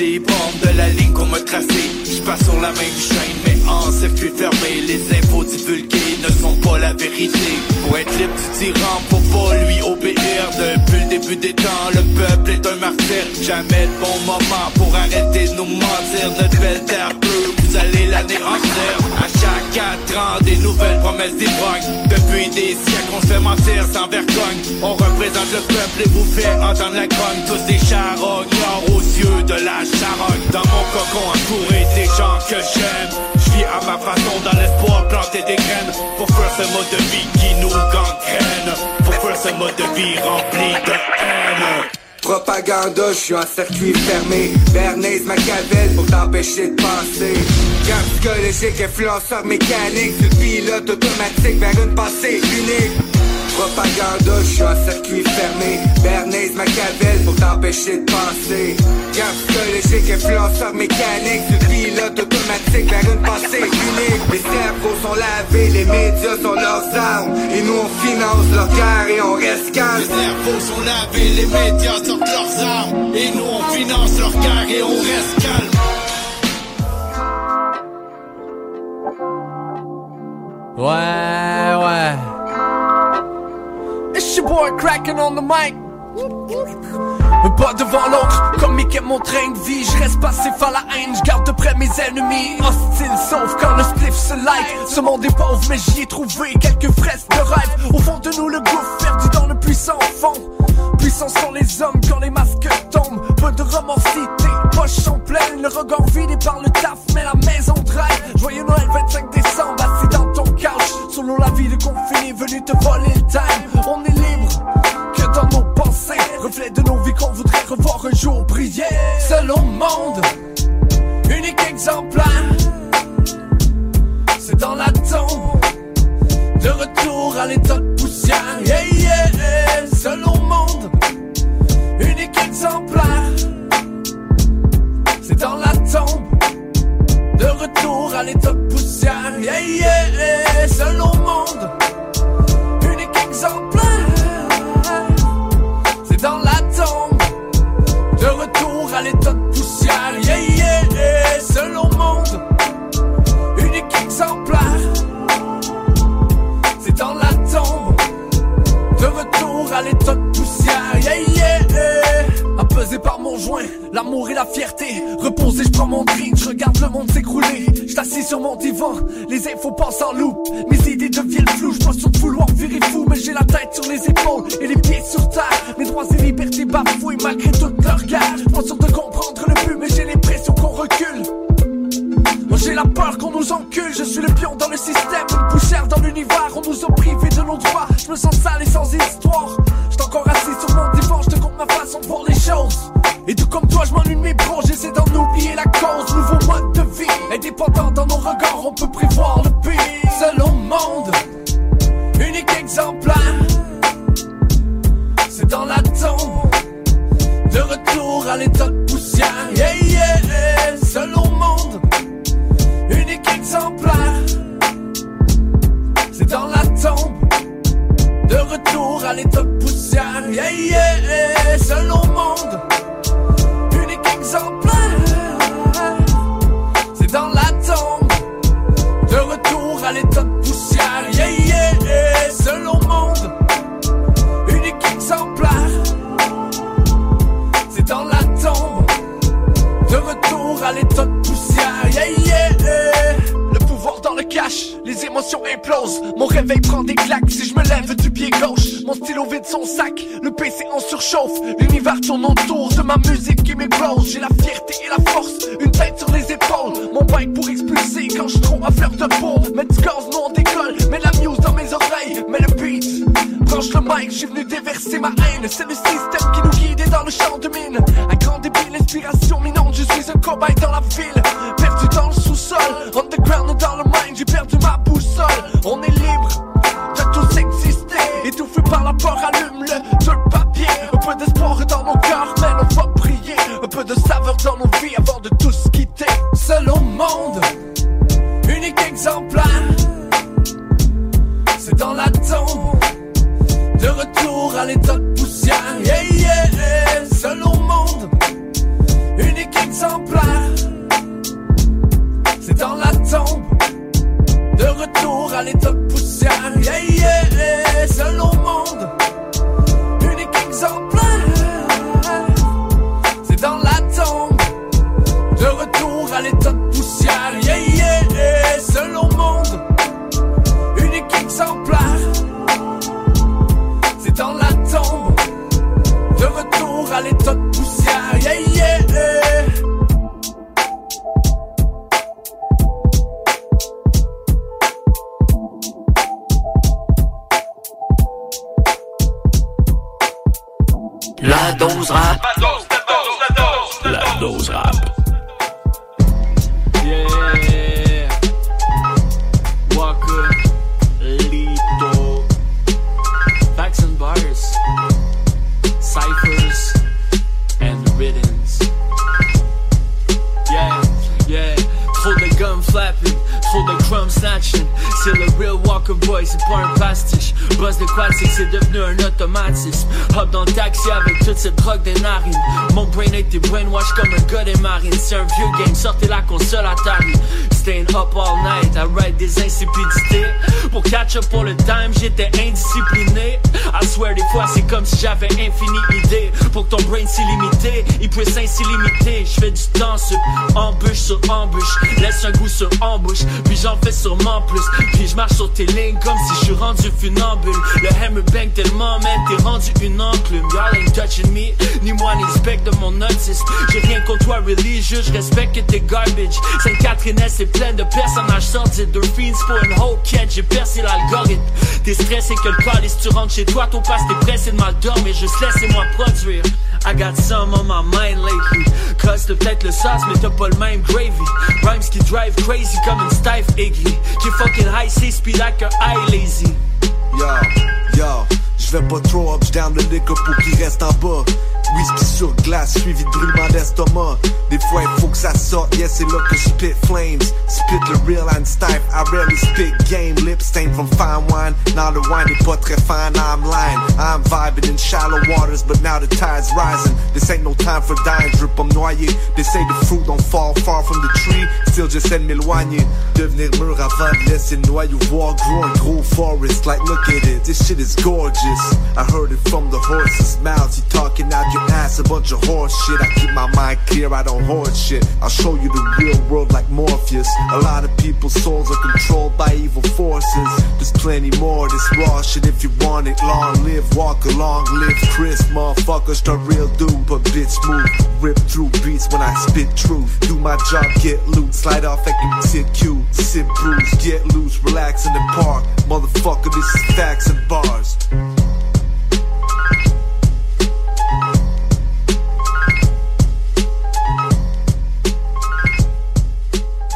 les bornes de la ligne qu'on m'a tracée. J'passe sur la même chaîne, mais en circuit fermé. Les infos divulguées ne sont pas la vérité. Pour être libre du tyran, pour pas lui obéir. Depuis le début des temps, le peuple est un martyr. Jamais de bon moment pour arrêter de nous mentir. Notre belle terre bleue, vous allez l'année entière. 4 ans, des nouvelles promesses d'ivrogne Depuis des siècles, on se fait mentir sans vergogne. On représente le peuple et vous fait entendre la grogne. Tous des charognes, or aux yeux de la charogne. Dans mon cocon entouré des gens que j'aime. Je vis à ma façon dans l'espoir planter des graines. Pour faire ce mode de vie qui nous gangrène. Pour faire ce mode de vie rempli de haine. Propaganda, je suis en circuit fermé. Bernays, Machiavel pour t'empêcher de penser Gars psychologique, influenceur mécanique le pilote automatique vers une pensée unique Propaganda, je suis en circuit fermé. Bernays, Machiavel pour t'empêcher de penser Gars psychologique, influenceur mécanique. Le pilote automatique vers une pensée unique. Les cerveaux sont lavés, les médias sont leurs armes. Et nous on finance leur guerre et on reste calme. Les cerveaux sont lavés, les médias sortent leurs armes. Et nous on finance leur guerre et on reste calme. Ouais, ouais. It's your boy cracking on the mic. Un pas devant l'autre, comme Mickey mon train de vie. Je reste passif à la haine, je garde de près mes ennemis. Hostiles, sauf quand le spliff se like. Ce monde est pauvre, mais j'y ai trouvé quelques fresques de rêve. Au fond de nous, le gouffre perdu dans le puissant fond. Puissants sont les hommes quand les masques tombent. Peu de romancité, poches sont pleines Le regard vidé par le taf, mais la maison drive. Joyeux Noël 25 décembre, Solo la vie de confiné, venu te voler le time. On est libre que dans nos pensées. Reflet de nos vies qu'on voudrait revoir un jour briller. Seul au monde Unique exemplaire C'est dans la tombe De retour à l'état de poussière. Yeah yeah Seul au monde Unique exemplaire C'est dans la tombe De retour à l'état de poussière. Yeah yeah Seul au monde L'amour et la fierté Reposé je prends mon drink Je regarde le monde s'écrouler. Je t'assis sur mon divan Les infos passent en loupe. Mes idées deviennent floues Je sur de vouloir virer fou Mais j'ai la tête sur les épaules Et les pieds sur terre. Mes droits et libertés bafoués Malgré toute leur guerre. Pas sûr de comprendre le but Mais j'ai l'impression qu'on recule. Moi j'ai la peur qu'on nous encule, je suis le pion dans le système, une poussière dans l'univers, on nous a privés de nos droits, je me sens sale et sans histoire. De voir les choses. Et tout comme toi, je m'ennuie mes pros, j'essaie d'en oublier la cause, nouveau mode de vie. Indépendant dans nos regards, on peut prévoir le pire. Seul au monde, unique exemplaire. C'est dans la tombe, de retour à l'état un j'en fais sûrement plus. Puis je marche sur tes lignes comme si je suis rendu funambule. Le hammer bang tellement, man, t'es rendu une enclume. Y'all ain't touching me, ni moi ni spec de mon autisme. J'ai rien contre toi religieux, je respecte que t'es garbage. Sainte-Catherine, c'est plein de personnages sortis de fiends pour une whole quête. J'ai percé l'algorithme. T'es stressé que le calice, tu rentres chez toi, ton passe, t'es pressé de mal. Juste laissez-moi produire. I got some on my mind lately. Cause peut-être le sauce, mais t'as pas le même gravy. Rhymes qui drive crazy comme une stiff Iggy. Qui fucking high, c'est speed like a high lazy. Yo, yo, je vais pas trop up, down le liquor pour qu'il reste en bas. Whisky sur glace, suivi de brûlement d'estomac. Des fois, il faut que ça sorte, yeah, c'est là que je spit flames. Spit le real and stiff, I rarely spit game. Lip stain from fine wine, now the wine est pas très fine, I'm lying. I'm vibing in shallow waters, but now the tide's rising. This ain't no time for dying, drip, I'm noyé. They say the fruit don't fall far from the tree, still j'essaie de m'éloigner. Devenir mur avant de laisser le noyau voir grow un gros forest. Like, look at it, this shit is gorgeous. I heard it from the horse's mouths, he talking out your ass, a bunch of horse shit. I keep my mind clear, I don't hoard shit. I'll show you the real world like Morpheus. A lot of people's souls are controlled by evil forces. There's plenty more of this raw shit if you want it. Long live, walk along, live Chris, motherfuckers, the real dude, but bitch move. Rip through beats when I spit truth. Do my job, get loot, slide off like you sit cute. Sit bruise, get loose, relax in the park. Motherfucker, this is facts and bars.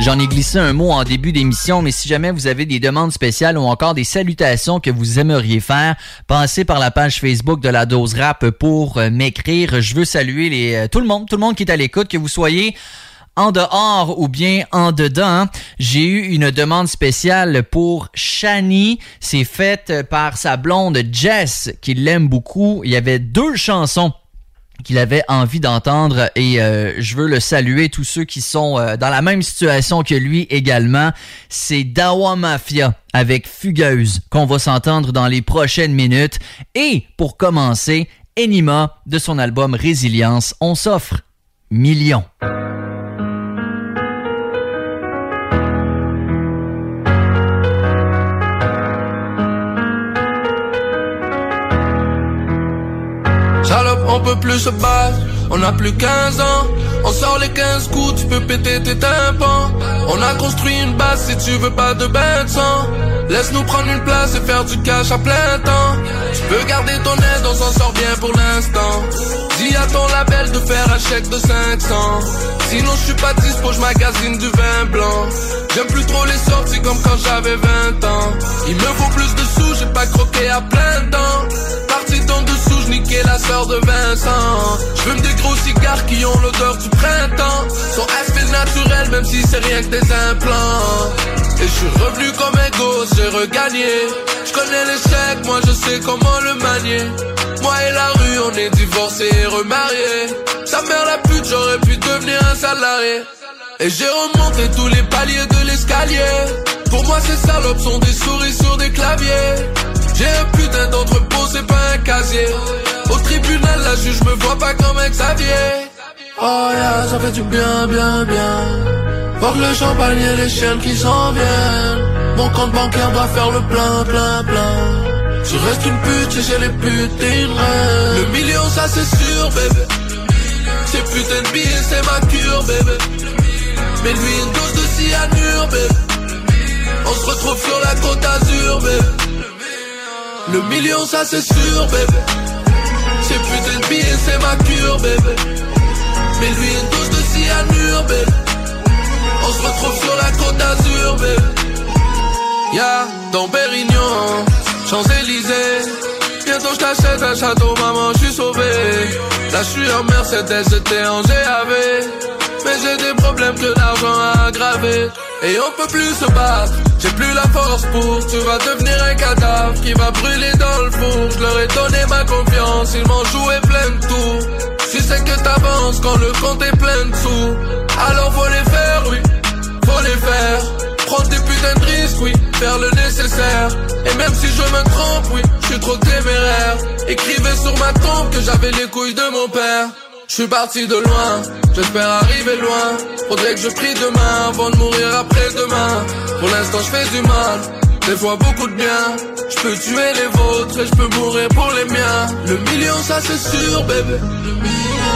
J'en ai glissé un mot en début d'émission, mais si jamais vous avez des demandes spéciales ou encore des salutations que vous aimeriez faire, passez par la page Facebook de la Dose Rap pour euh, m'écrire. Je veux saluer euh, tout le monde, tout le monde qui est à l'écoute, que vous soyez en dehors ou bien en dedans. J'ai eu une demande spéciale pour Shani. C'est faite par sa blonde Jess, qui l'aime beaucoup. Il y avait deux chansons qu'il avait envie d'entendre et euh, je veux le saluer tous ceux qui sont euh, dans la même situation que lui également. C'est Dawa Mafia avec Fugueuse qu'on va s'entendre dans les prochaines minutes et pour commencer, Enima de son album Résilience, on s'offre Millions. Plus se battre, on a plus 15 ans. On sort les 15 coups, tu peux péter tes tympans. On a construit une base si tu veux pas de bain de sang. Laisse-nous prendre une place et faire du cash à plein temps. Tu peux garder ton aide, on s'en sort bien pour l'instant. Dis à ton label de faire un chèque de 500. Sinon je suis pas dispo, je magasine du vin blanc. J'aime plus trop les sorties comme quand j'avais 20 ans. Il me faut plus de sous, j'ai pas croqué à plein dents. Je niquais la sœur de Vincent. Je fume des gros cigares qui ont l'odeur du printemps. Son aspect naturel, même si c'est rien que des implants. Et je suis revenu comme un gosse, j'ai regagné. Je connais l'échec, moi je sais comment le manier. Moi et la rue, on est divorcés et remariés. Sa mère la pute, j'aurais pu devenir un salarié. Et j'ai remonté tous les paliers de l'escalier. Pour moi, ces salopes sont des souris sur des claviers. J'ai un putain d'entrepôt, c'est pas un casier. Au tribunal, la juge me voit pas comme un Xavier. Oh yeah, ça fait du bien, bien, bien. Fuck le champagne et les chiennes qui s'en viennent. Mon compte bancaire doit faire le plein, plein, plein. Tu restes une pute j'ai les putes et une reine. Le million, ça c'est sûr, bébé. Ces putains de billets, c'est ma cure, bébé. Mais lui, une dose de cyanure, bébé. On se retrouve sur la côte d'Azur, bébé. Le million, ça c'est sûr, bébé. Ces putains de billets, c'est ma cure, bébé. Mais lui, une dose de cyanure, bébé. On se retrouve sur la côte d'Azur, bébé. Ya, dans Pérignon, Champs-Élysées. Bientôt je un château, maman, je suis sauvé. Là, je suis en Mercedes, j'étais en GAV. Mais j'ai des problèmes que l'argent a aggravé. Et on peut plus se battre, j'ai plus la force pour. Tu vas devenir un cadavre qui va brûler dans le four. Leur ai donné ma confiance, ils m'ont joué plein de tours. Tu sais que t'avances quand le compte est plein de sous. Alors faut les faire, oui, faut les faire. Prendre des putains de risques, oui. faire le nécessaire. Et même si je me trompe, oui, je suis trop téméraire. Écrivez sur ma tombe que j'avais les couilles de mon père. Je suis parti de loin, j'espère arriver loin. Faudrait que je prie demain avant de mourir après demain. Pour l'instant, je fais du mal, des fois beaucoup de bien. Je peux tuer les vôtres et je peux mourir pour les miens. Le million, ça c'est sûr, bébé.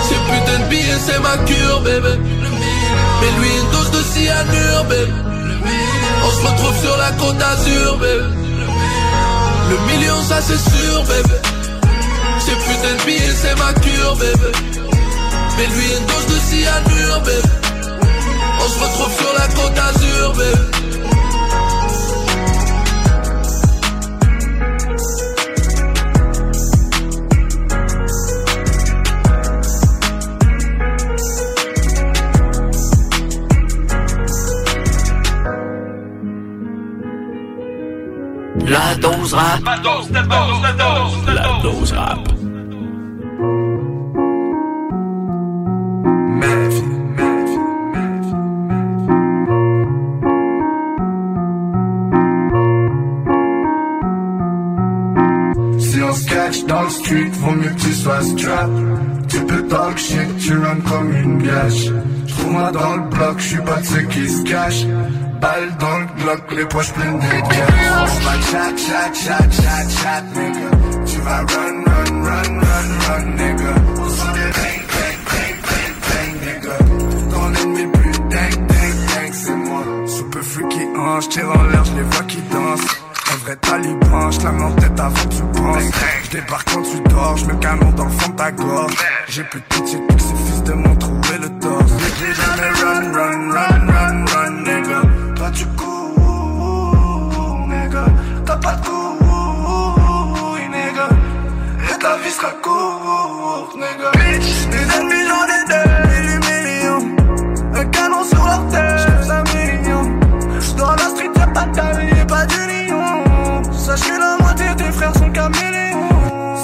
Ces putains de billets, c'est ma cure, bébé. Mais lui, une dose de cyanure, bébé. On se retrouve sur la côte d'Azur, bébé. Le million, ça c'est sûr, bébé. Ces putains de billets, c'est ma cure, bébé. Mais lui, une dose de cyanure, bébé. On se retrouve sur la côte d'Azur, bébé. La dose rap. La dose, la dose, la dose, la dose rap. Si on se catch dans le street, vaut mieux que tu sois strap. Tu peux talk shit, tu run comme une gâche. Trouve-moi dans le bloc, je suis pas de ceux qui se cachent. Balle dans le bloc, les poches pleines de cash. On bat chat, chat, chat, chat, chat, nigga. Tu vas run, run, run, run, run, nigga. On s'en est bang, bang, bang, bang, bang, nigga. Ton ennemi plus dang, dang, c'est moi. Super freaky ange, tire en l'air, je les vois qui dansent. Un vrai taliban, je la mets en tête avant que tu penses. Je débarque quand tu dors, je me canon dans le fond ta gorge. J'ai plus de pitié que ces fils de m'ont trouvé le torse. J'ai jamais sera courte, nigga. Bitch, les ennemis j'en ai deux, et des. Un canon sur leur tête, j't'aime un million. À la street, y'a pas de taille, y'a pas d'union. Sache que la moitié des frères sont caméléons.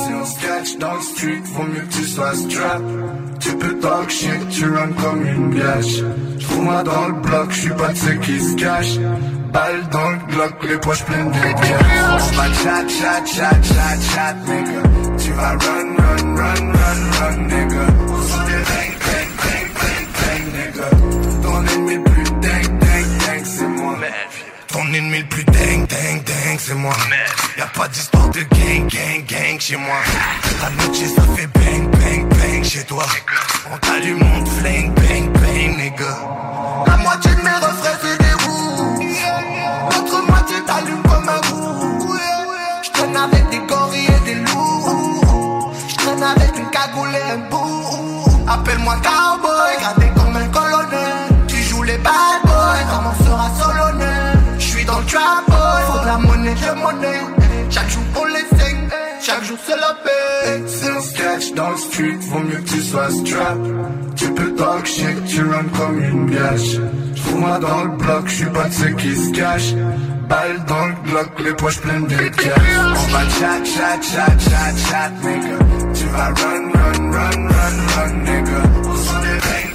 Si on se catch dans le street, vaut mieux que tu sois strap. Tu peux talk shit, tu run comme une biatch. Trouve-moi dans le bloc, je suis pas de ceux qui se cachent. Balle dans le bloc, les poches pleines de bat chat, chat, chat, chat, chat, nigga. Tu vas run, run, run, run, run, nigga. On s'en est bang, bang, bang, bang, bang, nigga. Ton ennemi le plus dang, dang, dang, c'est moi. Ton ennemi le plus dang, dang, dang, c'est moi. Y'a pas d'histoire de gang, gang, gang chez moi. La noche ça fait bang, bang, bang chez toi. On t'allume, on te flingue, bang, bang, nigga. La moitié de mes refrains Appelle-moi cowboy, gardé comme un colonel. Tu joues les bad boys, comment sera solennel. J'suis dans le trap boy, faut la monnaie, je monnaie. Chaque jour on les saigne, chaque jour c'est la paix. On se catch dans le street, vaut mieux que tu sois strap. Tu peux talk shit, tu run comme une biatch. Trouve-moi dans le bloc, j'suis pas de ceux qui se cachent. Balle dans le bloc, les poches pleines de cash. On va chat, chat, chat, chat, chat, nigga. Tu vas run, run, run, run, run, nigga. On s'en est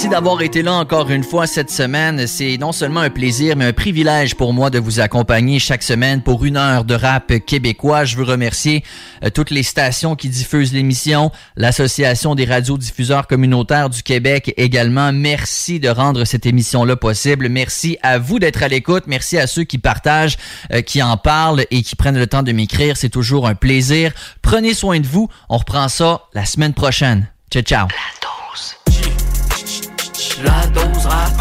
Merci d'avoir été là encore une fois cette semaine. C'est non seulement un plaisir, mais un privilège pour moi de vous accompagner chaque semaine pour une heure de rap québécois. Je veux remercier euh, toutes les stations qui diffusent l'émission, l'Association des radiodiffuseurs communautaires du Québec également. Merci de rendre cette émission-là possible. Merci à vous d'être à l'écoute. Merci à ceux qui partagent, euh, qui en parlent et qui prennent le temps de m'écrire. C'est toujours un plaisir. Prenez soin de vous. On reprend ça la semaine prochaine. Ciao, ciao. La dose rap.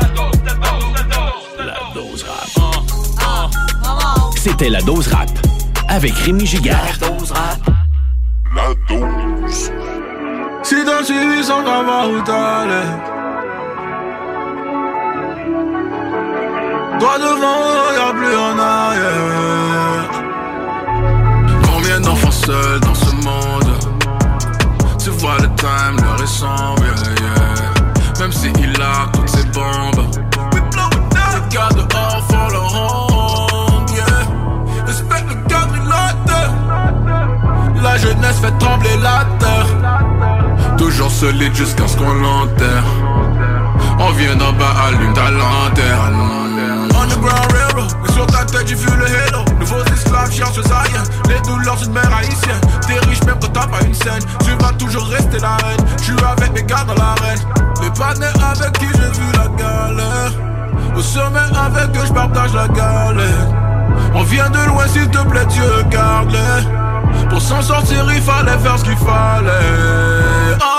La dose rap. C'était la dose rap avec Rémi Giguère. La dose rap. La dose. Si t'as suivi sans savoir où t'allais Toi devant, y'a plus en arrière Combien d'enfants seuls dans ce monde? Tu vois le time, le récent, yeah, yeah même s'il si a toutes ses bombes. Les gars dehors font leur ronde, yeah. Respecte le cadre, il La jeunesse fait trembler la terre. Toujours solide jusqu'à ce qu'on l'enterre. On vient d'en bas à l'une à l'enterre fait j'ai vu le hello Nouveaux esclaves cherchent aliens Les douleurs d'une mère haïtienne. T'es riche même quand t'as pas une scène. Tu vas toujours rester la reine suis avec mes gars dans l'arène. Les panneaux avec qui j'ai vu la galère. Au sommet avec eux je partage la galère. On vient de loin s'il te plaît Dieu garde-les. Pour s'en sortir il fallait faire ce qu'il fallait. Oh,